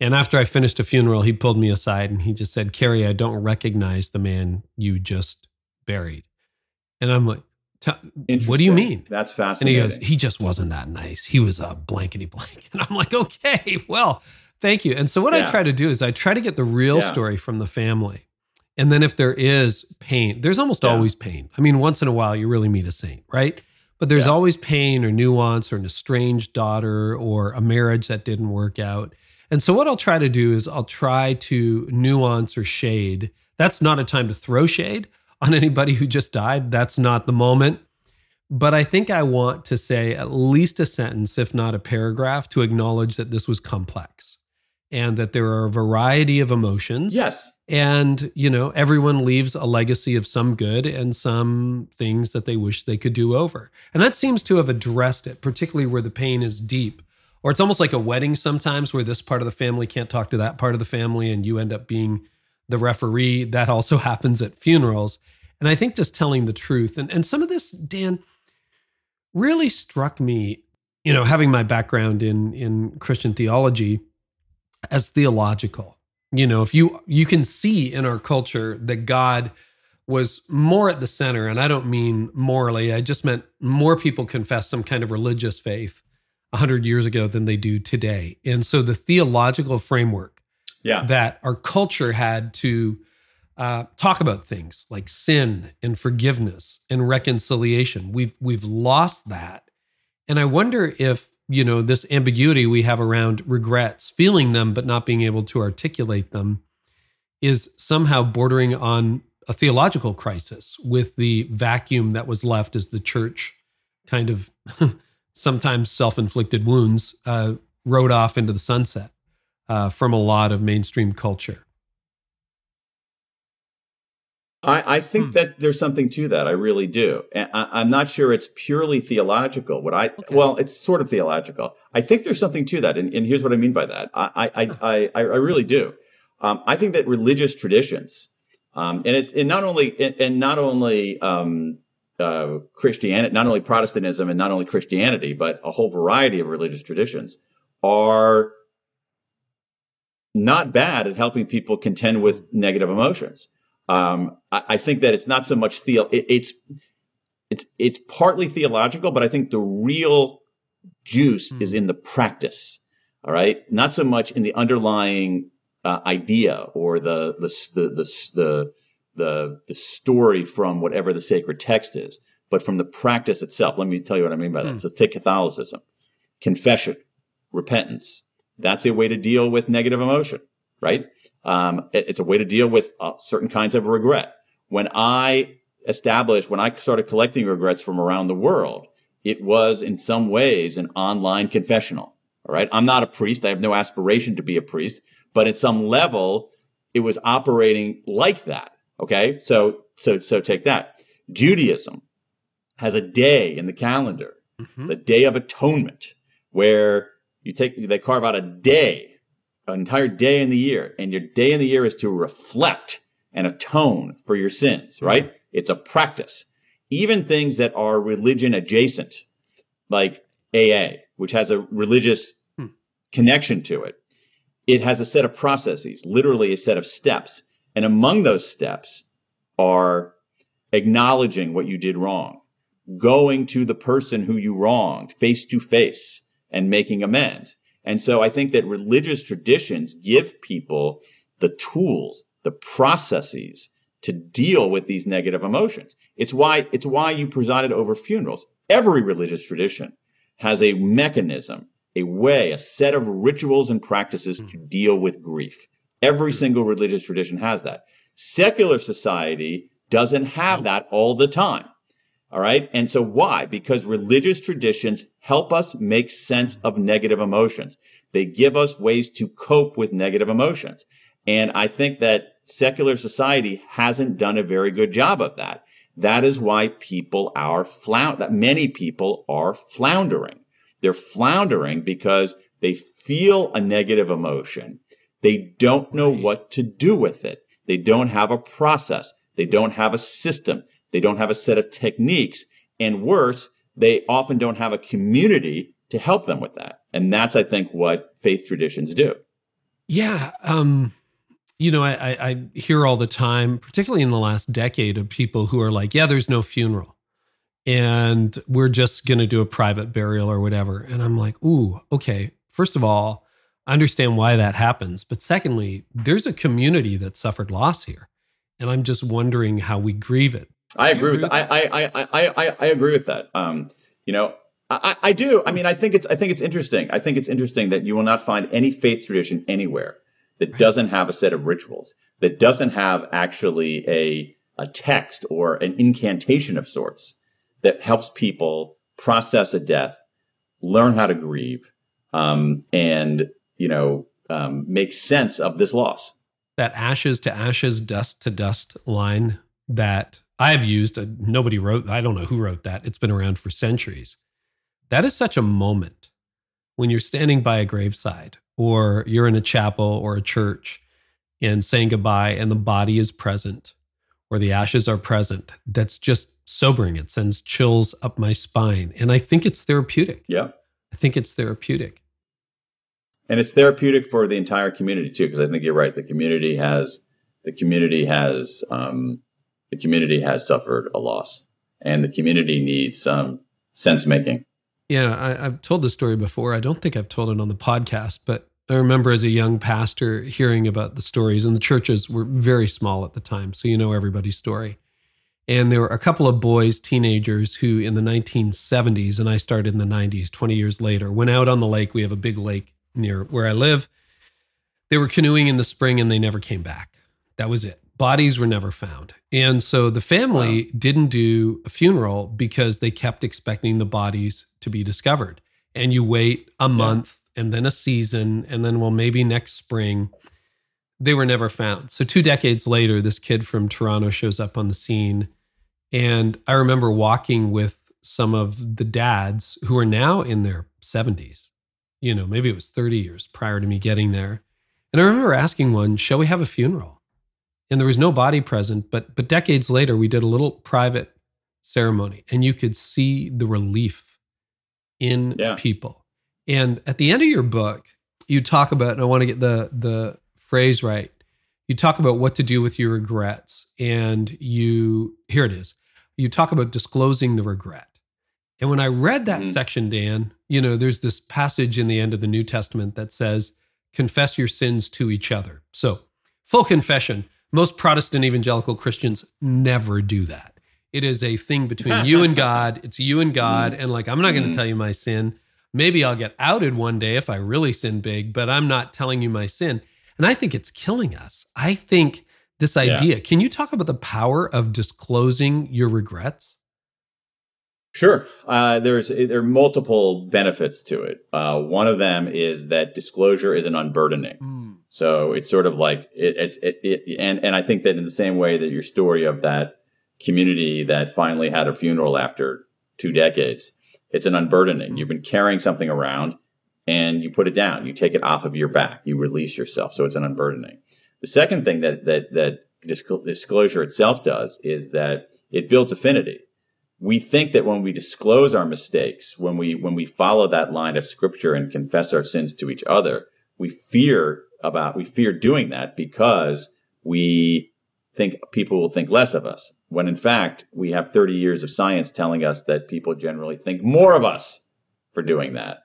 And after I finished a funeral, he pulled me aside and he just said, Carey, I don't recognize the man you just buried. And I'm like, what do you mean? That's fascinating. And he goes, he just wasn't that nice. He was a blankety blank. And I'm like, okay, well, Thank you. And so what yeah. I try to do is I try to get the real yeah. story from the family. And then if there is pain, there's almost yeah. always pain. I mean, once in a while you really meet a saint, right? But there's always pain or nuance or an estranged daughter or a marriage that didn't work out. And so what I'll try to do is I'll try to nuance or shade. That's not a time to throw shade on anybody who just died. That's not the moment. But I think I want to say at least a sentence, if not a paragraph, to acknowledge that this was complex and that there are a variety of emotions. Yes. And, you know, everyone leaves a legacy of some good and some things that they wish they could do over. And that seems to have addressed it, particularly where the pain is deep. Or it's almost like a wedding sometimes where this part of the family can't talk to that part of the family and you end up being the referee. That also happens at funerals. And I think just telling the truth and, and some of this, Dan, really struck me, you know, having my background in in Christian theology as theological. You know, if you you can see in our culture that God was more at the center, and I don't mean morally, I just meant more people confess some kind of religious faith 100 years ago than they do today. And so the theological framework yeah. that our culture had to uh, talk about things like sin and forgiveness and reconciliation, we've we've lost that. And I wonder if you know this ambiguity we have around regrets feeling them but not being able to articulate them is somehow bordering on a theological crisis with the vacuum that was left as the church kind of sometimes self inflicted wounds, uh, rode off into the sunset uh, from a lot of mainstream culture. I, I think hmm. that there's something to that. I really do. And I, am not sure it's purely theological. What I okay. well, it's sort of theological. I think there's something to that, and, and here's what I mean by that. I I I, I, I really do. Um, I think that religious traditions, um, and it's and not only and, and not only um, uh, Christianity, not only Protestantism and not only Christianity, but a whole variety of religious traditions are not bad at helping people contend with negative emotions. Um, I, I, think that it's not so much theo. It, it's it's it's partly theological, but I think the real juice mm. is in the practice. All right, not so much in the underlying uh, idea or the the the the, the the the story from whatever the sacred text is, but from the practice itself. Let me tell you what I mean by that. Mm. So take Catholicism, confession, repentance. That's a way to deal with negative emotion, right? Um, it, it's a way to deal with uh, certain kinds of regret. When I established, when I started collecting regrets from around the world, it was in some ways an online confessional. All right. I'm not a priest. I have no aspiration to be a priest, but at some level, it was operating like that. Okay. So, so, so take that. Judaism has a day in the calendar, mm-hmm. the Day of Atonement, where you take, they carve out a day, an entire day in the year, and your day in the year is to reflect and atone for your sins, mm-hmm. right? It's a practice. Even things that are religion adjacent, like AA, which has a religious hmm. connection to it, it has a set of processes, literally a set of steps and among those steps are acknowledging what you did wrong, going to the person who you wronged face to face and making amends. And so I think that religious traditions give people the tools, the processes to deal with these negative emotions. It's why, it's why you presided over funerals. Every religious tradition has a mechanism, a way, a set of rituals and practices to mm-hmm. deal with grief. Every single religious tradition has that. Secular society doesn't have that all the time. All right. And so why? Because religious traditions help us make sense of negative emotions. They give us ways to cope with negative emotions. And I think that secular society hasn't done a very good job of that. That is why people are flound, that many people are floundering. They're floundering because they feel a negative emotion they don't know what to do with it. They don't have a process. They don't have a system. They don't have a set of techniques. And worse, they often don't have a community to help them with that. And that's, I think, what faith traditions do. Yeah. Um, you know, I, I hear all the time, particularly in the last decade, of people who are like, yeah, there's no funeral and we're just going to do a private burial or whatever. And I'm like, ooh, okay. First of all, I understand why that happens. But secondly, there's a community that suffered loss here. And I'm just wondering how we grieve it. I agree, with, that? I, I, I, I, I agree with that. Um, you know, I, I do. I mean, I think it's I think it's interesting. I think it's interesting that you will not find any faith tradition anywhere that doesn't have a set of rituals, that doesn't have actually a a text or an incantation of sorts that helps people process a death, learn how to grieve, um, and you know, um, make sense of this loss. That ashes to ashes, dust to dust line that I've used, uh, nobody wrote, I don't know who wrote that. It's been around for centuries. That is such a moment when you're standing by a graveside or you're in a chapel or a church and saying goodbye and the body is present or the ashes are present. That's just sobering. It sends chills up my spine. And I think it's therapeutic. Yeah. I think it's therapeutic and it's therapeutic for the entire community too because i think you're right the community has the community has um, the community has suffered a loss and the community needs some sense making. Yeah I, have told this story before. I don't think i've told it on the podcast but i remember as a young pastor hearing about the stories and the churches were very small at the time so you know everybody's story. And there were a couple of boys teenagers who in the 1970s and i started in the 90s 20 years later went out on the lake. We have a big lake near where I live. They were canoeing in the spring and they never came back. That was it. bodies were never found. And so the family wow. didn't do a funeral because they kept expecting the bodies to be discovered. And you wait a month yeah. and then a season, and then, well, maybe next spring. They were never found. So, two decades later, this kid from Toronto shows up on the scene. And I remember walking with some of the dads who are now in their 70s. You know, maybe it was 30 years prior to me getting there. And I remember asking one, Shall we have a funeral? and there was no body present but but decades later we did a little private ceremony and you could see the relief in yeah. people and at the end of your book you talk about and i want to get the the phrase right you talk about what to do with your regrets and you here it is you talk about disclosing the regret and when i read that mm-hmm. section dan you know there's this passage in the end of the new testament that says confess your sins to each other so full confession most Protestant evangelical Christians never do that. It is a thing between you and God. It's you and God. Mm. And like, I'm not going to mm. tell you my sin. Maybe I'll get outed one day if I really sin big, but I'm not telling you my sin. And I think it's killing us. I think this idea, yeah. can you talk about the power of disclosing your regrets? Sure. Uh, there's there are multiple benefits to it. Uh, one of them is that disclosure is an unburdening. Mm. So it's sort of like it, it's it, it, and and I think that in the same way that your story of that community that finally had a funeral after two decades, it's an unburdening. You've been carrying something around and you put it down. You take it off of your back. You release yourself. So it's an unburdening. The second thing that that that disclosure itself does is that it builds affinity. We think that when we disclose our mistakes, when we when we follow that line of scripture and confess our sins to each other, we fear about we fear doing that because we think people will think less of us. When in fact we have 30 years of science telling us that people generally think more of us for doing that.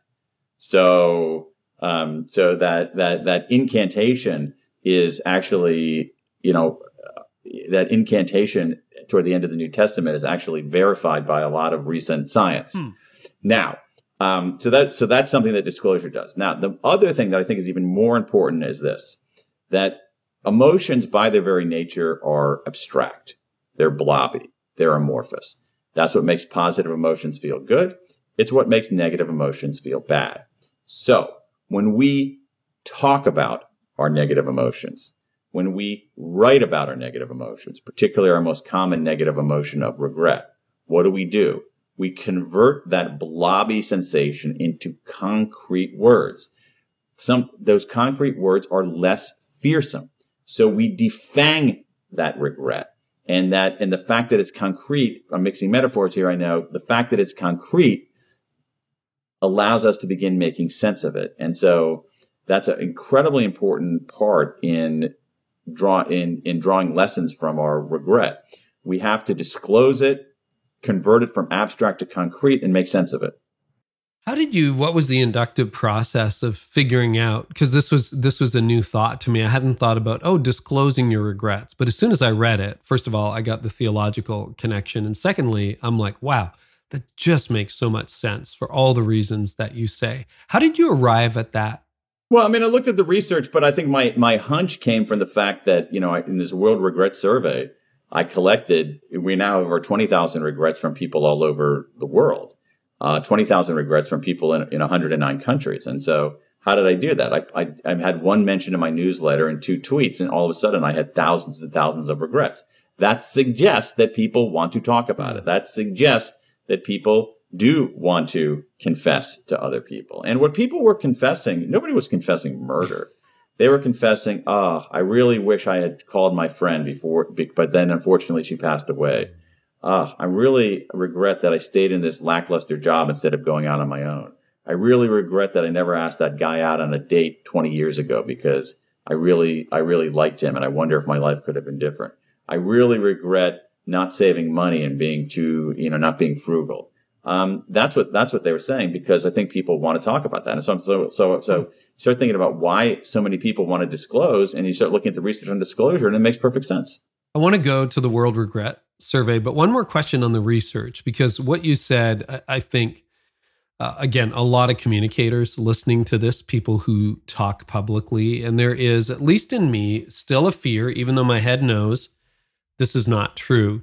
So um, so that that that incantation is actually you know that incantation toward the end of the new testament is actually verified by a lot of recent science hmm. now um, so that so that's something that disclosure does. Now, the other thing that I think is even more important is this: that emotions, by their very nature, are abstract. They're blobby. They're amorphous. That's what makes positive emotions feel good. It's what makes negative emotions feel bad. So when we talk about our negative emotions, when we write about our negative emotions, particularly our most common negative emotion of regret, what do we do? we convert that blobby sensation into concrete words. Some, those concrete words are less fearsome. So we defang that regret and that, and the fact that it's concrete, I'm mixing metaphors here. I know the fact that it's concrete allows us to begin making sense of it. And so that's an incredibly important part in draw in, in drawing lessons from our regret. We have to disclose it convert it from abstract to concrete and make sense of it. How did you what was the inductive process of figuring out because this was this was a new thought to me. I hadn't thought about oh disclosing your regrets. But as soon as I read it, first of all, I got the theological connection and secondly, I'm like, wow, that just makes so much sense for all the reasons that you say. How did you arrive at that well, I mean, I looked at the research, but I think my my hunch came from the fact that you know in this World Regret Survey, I collected, we now have over 20,000 regrets from people all over the world, uh, 20,000 regrets from people in, in 109 countries. And so, how did I do that? I, I, I, had one mention in my newsletter and two tweets, and all of a sudden I had thousands and thousands of regrets. That suggests that people want to talk about it. That suggests that people do want to confess to other people. And what people were confessing, nobody was confessing murder. They were confessing, "Ah, oh, I really wish I had called my friend before, but then unfortunately she passed away. Ah, oh, I really regret that I stayed in this lackluster job instead of going out on my own. I really regret that I never asked that guy out on a date 20 years ago because I really, I really liked him, and I wonder if my life could have been different. I really regret not saving money and being too, you know, not being frugal. Um, that's what that's what they were saying because I think people want to talk about that. And so so so so you start thinking about why so many people want to disclose, and you start looking at the research on disclosure, and it makes perfect sense. I want to go to the World Regret Survey, but one more question on the research because what you said, I, I think. uh, again, a lot of communicators listening to this, people who talk publicly. And there is, at least in me, still a fear, even though my head knows this is not true.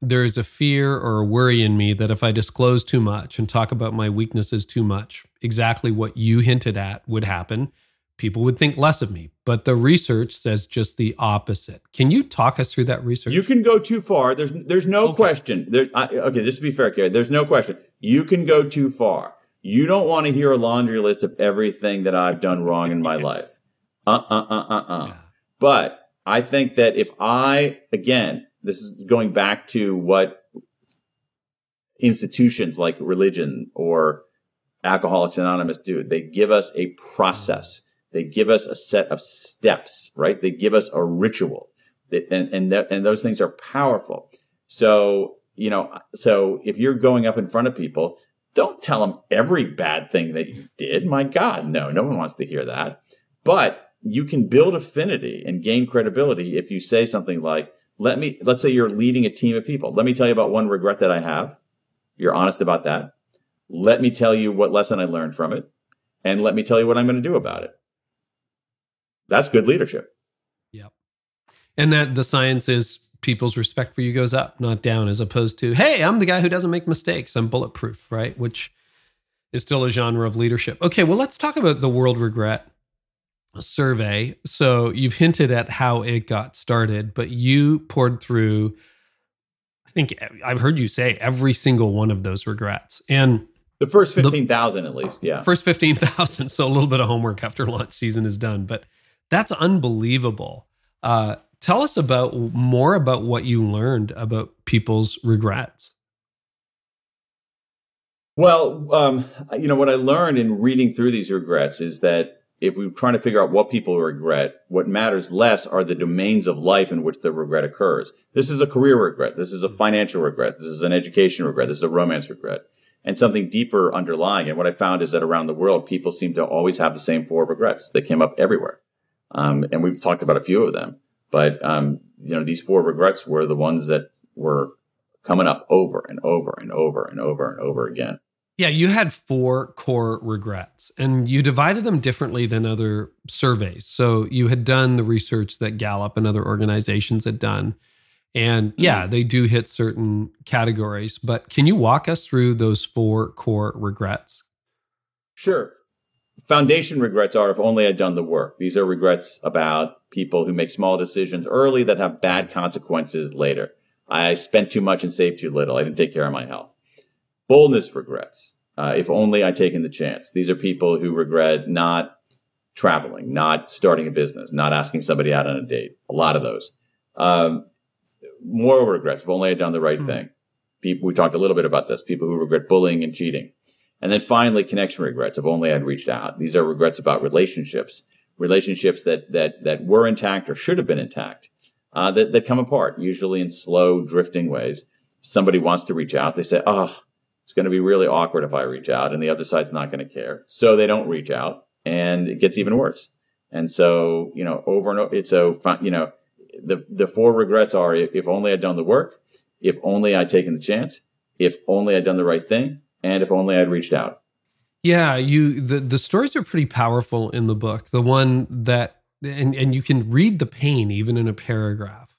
There is a fear or a worry in me that if I disclose too much and talk about my weaknesses too much, exactly what you hinted at would happen. People would think less of me. But the research says just the opposite. Can you talk us through that research? You can go too far. There's there's no okay. question. There, I, okay, just to be fair, Carey, there's no question. You can go too far. You don't want to hear a laundry list of everything that I've done wrong in my life. Uh uh uh uh uh. Yeah. But I think that if I, again, this is going back to what institutions like religion or Alcoholics Anonymous do. They give us a process. They give us a set of steps, right? They give us a ritual. And, and, and those things are powerful. So, you know, so if you're going up in front of people, don't tell them every bad thing that you did. My God, no, no one wants to hear that. But you can build affinity and gain credibility if you say something like, let me, let's say you're leading a team of people. Let me tell you about one regret that I have. You're honest about that. Let me tell you what lesson I learned from it. And let me tell you what I'm going to do about it. That's good leadership. Yep. And that the science is people's respect for you goes up, not down, as opposed to, hey, I'm the guy who doesn't make mistakes. I'm bulletproof, right? Which is still a genre of leadership. Okay, well, let's talk about the World Regret survey. So you've hinted at how it got started, but you poured through, I think I've heard you say every single one of those regrets. And the first 15,000 at least, yeah. First 15,000. So a little bit of homework after launch season is done, but that's unbelievable. Uh, tell us about more about what you learned about people's regrets. Well, um, you know, what I learned in reading through these regrets is that if we're trying to figure out what people regret, what matters less are the domains of life in which the regret occurs. This is a career regret. This is a financial regret. This is an education regret. This is a romance regret. And something deeper underlying. And what I found is that around the world, people seem to always have the same four regrets. They came up everywhere. Um, and we've talked about a few of them. But, um, you know, these four regrets were the ones that were coming up over and over and over and over and over again. Yeah, you had four core regrets and you divided them differently than other surveys. So you had done the research that Gallup and other organizations had done. And yeah, mm-hmm. they do hit certain categories, but can you walk us through those four core regrets? Sure. Foundation regrets are if only I'd done the work. These are regrets about people who make small decisions early that have bad consequences later. I spent too much and saved too little. I didn't take care of my health. Boldness regrets. Uh, if only I'd taken the chance. These are people who regret not traveling, not starting a business, not asking somebody out on a date. A lot of those. Um, moral regrets. If only I'd done the right mm-hmm. thing. People, we talked a little bit about this. People who regret bullying and cheating. And then finally, connection regrets. If only I'd reached out. These are regrets about relationships, relationships that that that were intact or should have been intact, uh, that that come apart, usually in slow, drifting ways. Somebody wants to reach out. They say, "Oh, it's going to be really awkward if I reach out, and the other side's not going to care. So they don't reach out, and it gets even worse. And so, you know, over and over, it's so, you know, the, the four regrets are if only I'd done the work, if only I'd taken the chance, if only I'd done the right thing, and if only I'd reached out. Yeah, you the, the stories are pretty powerful in the book. The one that and and you can read the pain even in a paragraph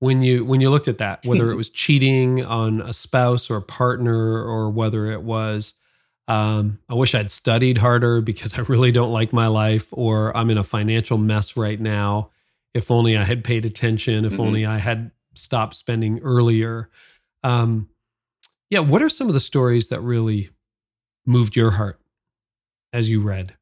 when you when you looked at that whether it was cheating on a spouse or a partner or whether it was um, i wish i'd studied harder because i really don't like my life or i'm in a financial mess right now. If only i had paid attention. If mm-hmm. only i had stopped spending earlier. Um, yeah what are some of the stories that really moved your heart as you read?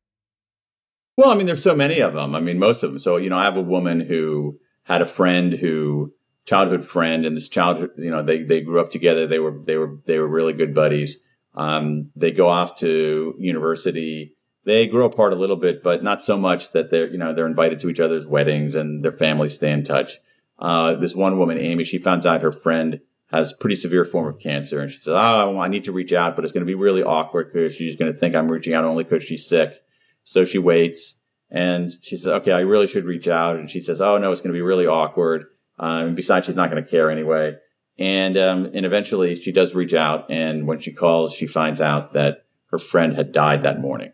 Well i mean there's so many of them i mean most of them so you know i have a woman who had a friend who childhood friend and this childhood, you know, they, they grew up together. They were, they were, they were really good buddies. Um, they go off to university. They grow apart a little bit, but not so much that they're, you know, they're invited to each other's weddings and their families stay in touch. Uh, this one woman, Amy, she finds out her friend has pretty severe form of cancer. And she says, Oh, I need to reach out, but it's going to be really awkward because she's going to think I'm reaching out only because she's sick. So she waits and she says, okay, I really should reach out. And she says, Oh no, it's going to be really awkward. Um, besides, she's not going to care anyway. And um, and eventually, she does reach out, and when she calls, she finds out that her her friend had died that morning.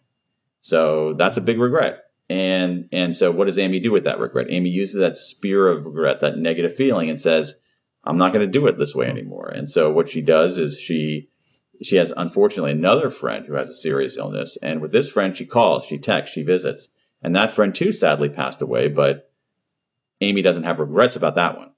So that's a big regret. And and so what does Amy do with that regret? Amy uses that spear of regret, that negative feeling, and says, I'm not going to do it this way anymore. And so what she does is she she has unfortunately another friend who has a serious illness. And with this friend, she calls, she texts, she visits. And that friend too sadly passed away, but Amy doesn't have regrets about that one.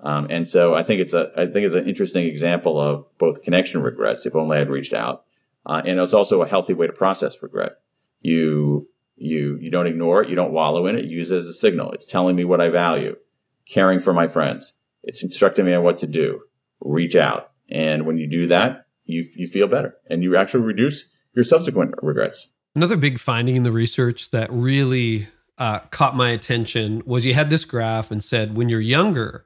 Um, and so I think it's a I think it's an interesting example of both connection regrets. If only I had reached out, uh, and it's also a healthy way to process regret. You you you don't ignore it. You don't wallow in it. You use it as a signal. It's telling me what I value. Caring for my friends. It's instructing me on what to do. Reach out, and when you do that, you you feel better, and you actually reduce your subsequent regrets. Another big finding in the research that really uh, caught my attention was you had this graph and said when you're younger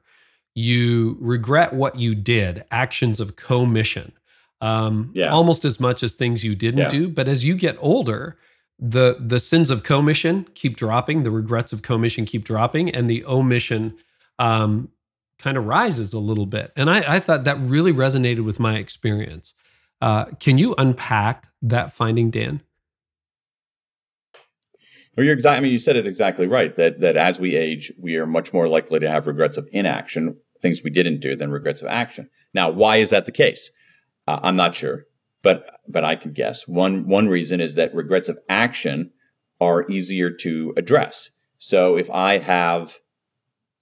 you regret what you did, actions of commission, um, yeah. almost as much as things you didn't yeah. do. But as you get older, the the sins of commission keep dropping, the regrets of commission keep dropping, and the omission um, kind of rises a little bit. And I, I, thought that really resonated with my experience. Uh, can you unpack that finding, Dan? Well, you're exactly. I mean, you said it exactly right. That that as we age, we are much more likely to have regrets of inaction, things we didn't do, than regrets of action. Now, why is that the case? Uh, I'm not sure, but but I can guess. One one reason is that regrets of action are easier to address. So if I have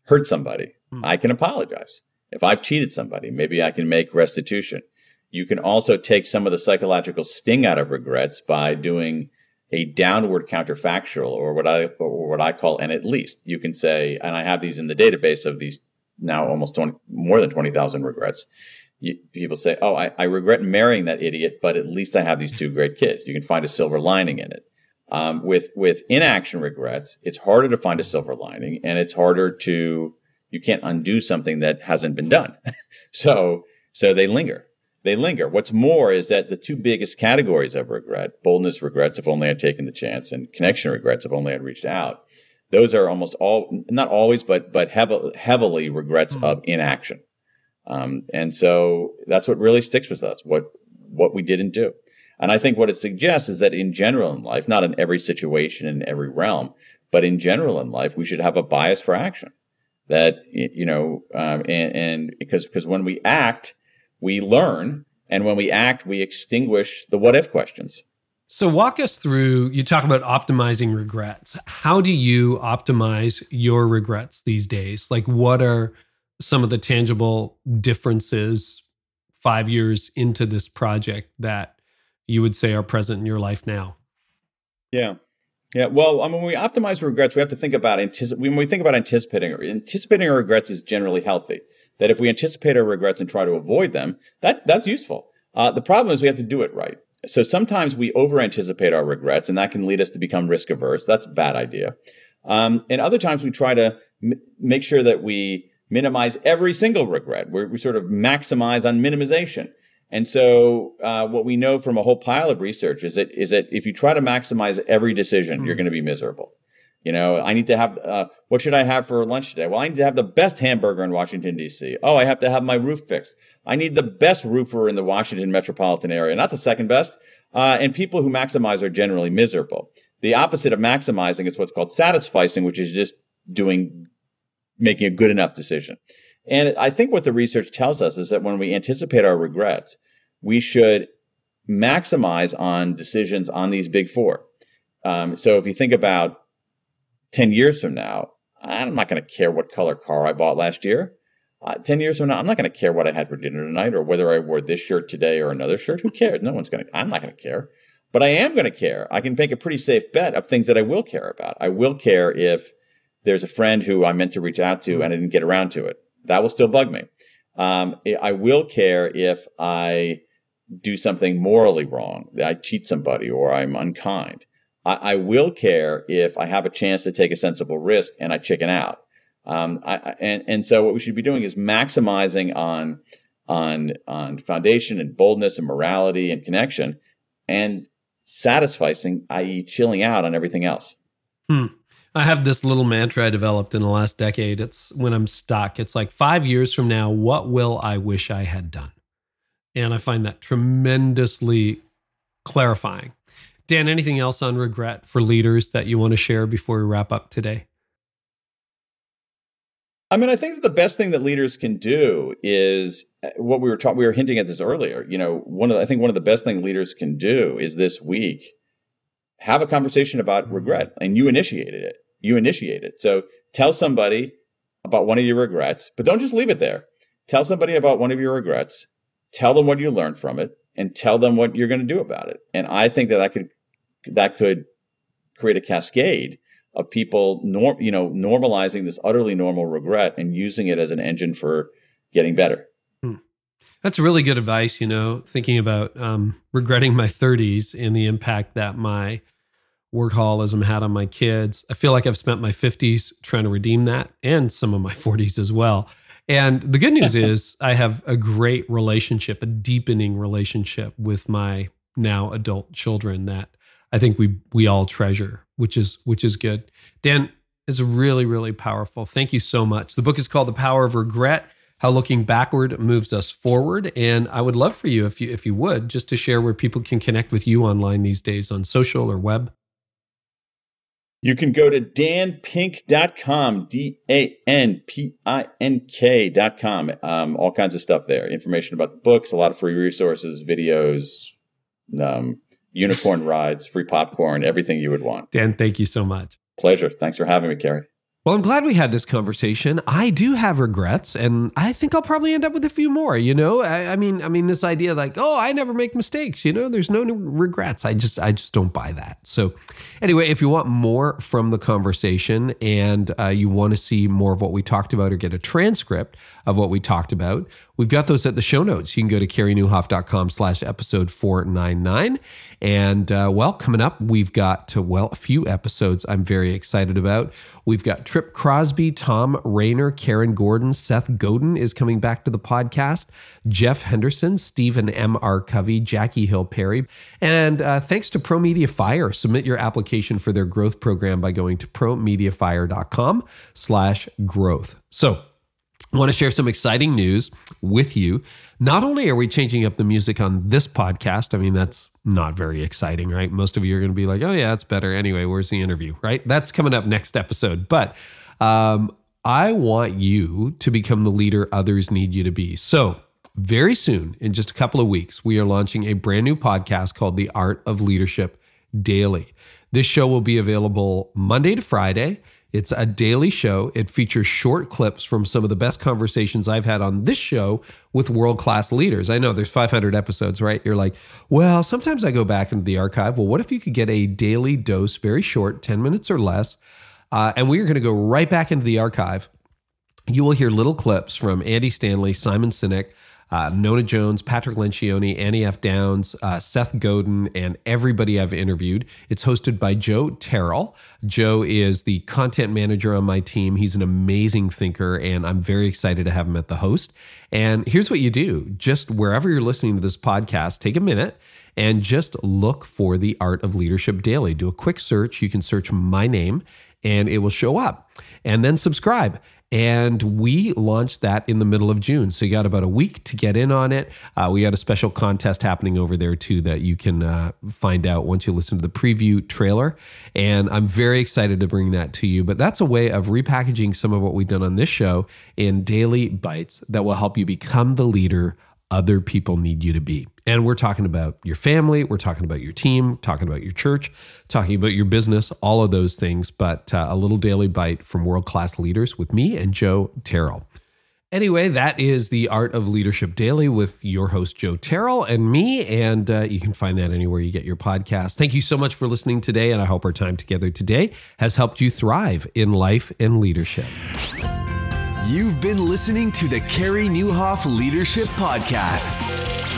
hurt somebody, hmm. I can apologize. If I've cheated somebody, maybe I can make restitution. You can also take some of the psychological sting out of regrets by doing a downward counterfactual or what I or what I call an at least. You can say, and I have these in the database of these now almost 20, more than 20,000 regrets. You, people say, oh, I, I, regret marrying that idiot, but at least I have these two great kids. You can find a silver lining in it. Um, with with inaction regrets, it's harder to find a silver lining, and it's harder to you can't undo something that hasn't been done. so so they linger they linger. What's more is that the two biggest categories of regret, boldness regrets, if only I'd taken the chance, and connection regrets, if only I'd reached out, those are almost all, not always, but but heavily, heavily regrets mm-hmm. of inaction. Um, and so that's what really sticks with us, what what we didn't do. And I think what it suggests is that in general in life, not in every situation, in every realm, but in general in life, we should have a bias for action. That you know, um, and, and because because when we act, we learn. And when we act, we extinguish the what if questions. So, walk us through. You talk about optimizing regrets. How do you optimize your regrets these days? Like, what are some of the tangible differences five years into this project that you would say are present in your life now? Yeah. Yeah, well, I mean, when we optimize regrets, we have to think about anticip- when we think about anticipating. Anticipating our regrets is generally healthy. That if we anticipate our regrets and try to avoid them, that that's useful. Uh, the problem is we have to do it right. So sometimes we over anticipate our regrets, and that can lead us to become risk averse. That's a bad idea. Um, and other times we try to m- make sure that we minimize every single regret. We're, we sort of maximize on minimization. And so, uh, what we know from a whole pile of research is that is that if you try to maximize every decision, mm. you're going to be miserable. You know, I need to have uh, what should I have for lunch today? Well, I need to have the best hamburger in Washington D.C. Oh, I have to have my roof fixed. I need the best roofer in the Washington metropolitan area, not the second best. Uh, and people who maximize are generally miserable. The opposite of maximizing is what's called satisficing, which is just doing, making a good enough decision. And I think what the research tells us is that when we anticipate our regrets, we should maximize on decisions on these big four. Um, so if you think about 10 years from now, I'm not going to care what color car I bought last year. Uh, 10 years from now, I'm not going to care what I had for dinner tonight or whether I wore this shirt today or another shirt. Who cares? No one's going to, I'm not going to care. But I am going to care. I can make a pretty safe bet of things that I will care about. I will care if there's a friend who I meant to reach out to and I didn't get around to it. That will still bug me. Um, I will care if I do something morally wrong, I cheat somebody or I'm unkind. I, I, will care if I have a chance to take a sensible risk and I chicken out. Um, I, and, and so what we should be doing is maximizing on, on, on foundation and boldness and morality and connection and satisficing, i.e. chilling out on everything else. Hmm. I have this little mantra I developed in the last decade. It's when I'm stuck, it's like five years from now, what will I wish I had done? And I find that tremendously clarifying. Dan, anything else on regret for leaders that you want to share before we wrap up today? I mean, I think that the best thing that leaders can do is uh, what we were talking. We were hinting at this earlier. You know, one of the, I think one of the best things leaders can do is this week have a conversation about regret, and you initiated it. You initiate it. So tell somebody about one of your regrets, but don't just leave it there. Tell somebody about one of your regrets. Tell them what you learned from it, and tell them what you're going to do about it. And I think that that could that could create a cascade of people norm, you know normalizing this utterly normal regret and using it as an engine for getting better. Hmm. that's really good advice you know thinking about um, regretting my 30s and the impact that my workaholism had on my kids. I feel like i've spent my 50s trying to redeem that and some of my 40s as well. And the good news is i have a great relationship a deepening relationship with my now adult children that I think we we all treasure, which is which is good. Dan is really really powerful. Thank you so much. The book is called The Power of Regret: How Looking Backward Moves Us Forward. And I would love for you if you if you would just to share where people can connect with you online these days on social or web. You can go to danpink.com, D A N P I N K.com. Um, all kinds of stuff there. Information about the books, a lot of free resources, videos, um, unicorn rides, free popcorn, everything you would want. Dan, thank you so much. Pleasure. Thanks for having me, Carey. Well, I'm glad we had this conversation. I do have regrets, and I think I'll probably end up with a few more. You know, I, I, mean, I mean, this idea like, oh, I never make mistakes. You know, there's no regrets. I just, I just don't buy that. So, anyway, if you want more from the conversation and uh, you want to see more of what we talked about or get a transcript of what we talked about, we've got those at the show notes. You can go to careynieuwhof.com slash episode 499. And uh, well, coming up, we've got, well, a few episodes I'm very excited about. We've got Tripp Crosby, Thom Rainer, Karen Gordon, Seth Godin is coming back to the podcast, Jeff Henderson, Stephen M. R. Covey, Jackie Hill Perry. And uh, thanks to Pro Media Fire, submit your application for their growth program by going to promediafire.com slash growth. So I want to share some exciting news with you. Not only are we changing up the music on this podcast, I mean, that's not very exciting, right? Most of you are going to be like, oh, yeah, it's better. Anyway, where's the interview, right? That's coming up next episode. But um, I want you to become the leader others need you to be. So, very soon, in just a couple of weeks, we are launching a brand new podcast called The Art of Leadership Daily. This show will be available Monday to Friday. It's a daily show. It features short clips from some of the best conversations I've had on this show with world class leaders. I know there's 500 episodes, right? You're like, well, sometimes I go back into the archive. Well, what if you could get a daily dose, very short, 10 minutes or less? Uh, and we're going to go right back into the archive. You will hear little clips from Andy Stanley, Simon Sinek, uh, Nona Jones, Patrick Lencioni, Annie F. Downs, uh, Seth Godin, and everybody I've interviewed. It's hosted by Joe Terrell. Joe is the content manager on my team. He's an amazing thinker, and I'm very excited to have him at the host. And here's what you do just wherever you're listening to this podcast, take a minute and just look for the Art of Leadership Daily. Do a quick search. You can search my name and it will show up. And then subscribe. And we launched that in the middle of June. So you got about a week to get in on it. Uh, we got a special contest happening over there too that you can uh, find out once you listen to the preview trailer. And I'm very excited to bring that to you. But that's a way of repackaging some of what we've done on this show in daily bites that will help you become the leader other people need you to be. And we're talking about your family, we're talking about your team, talking about your church, talking about your business, all of those things, but uh, a little daily bite from world class leaders with me and Joe Terrell. Anyway, that is the Art of Leadership Daily with your host, Joe Terrell, and me. And uh, you can find that anywhere you get your podcast. Thank you so much for listening today. And I hope our time together today has helped you thrive in life and leadership. You've been listening to the Carey Nieuwhof Leadership Podcast.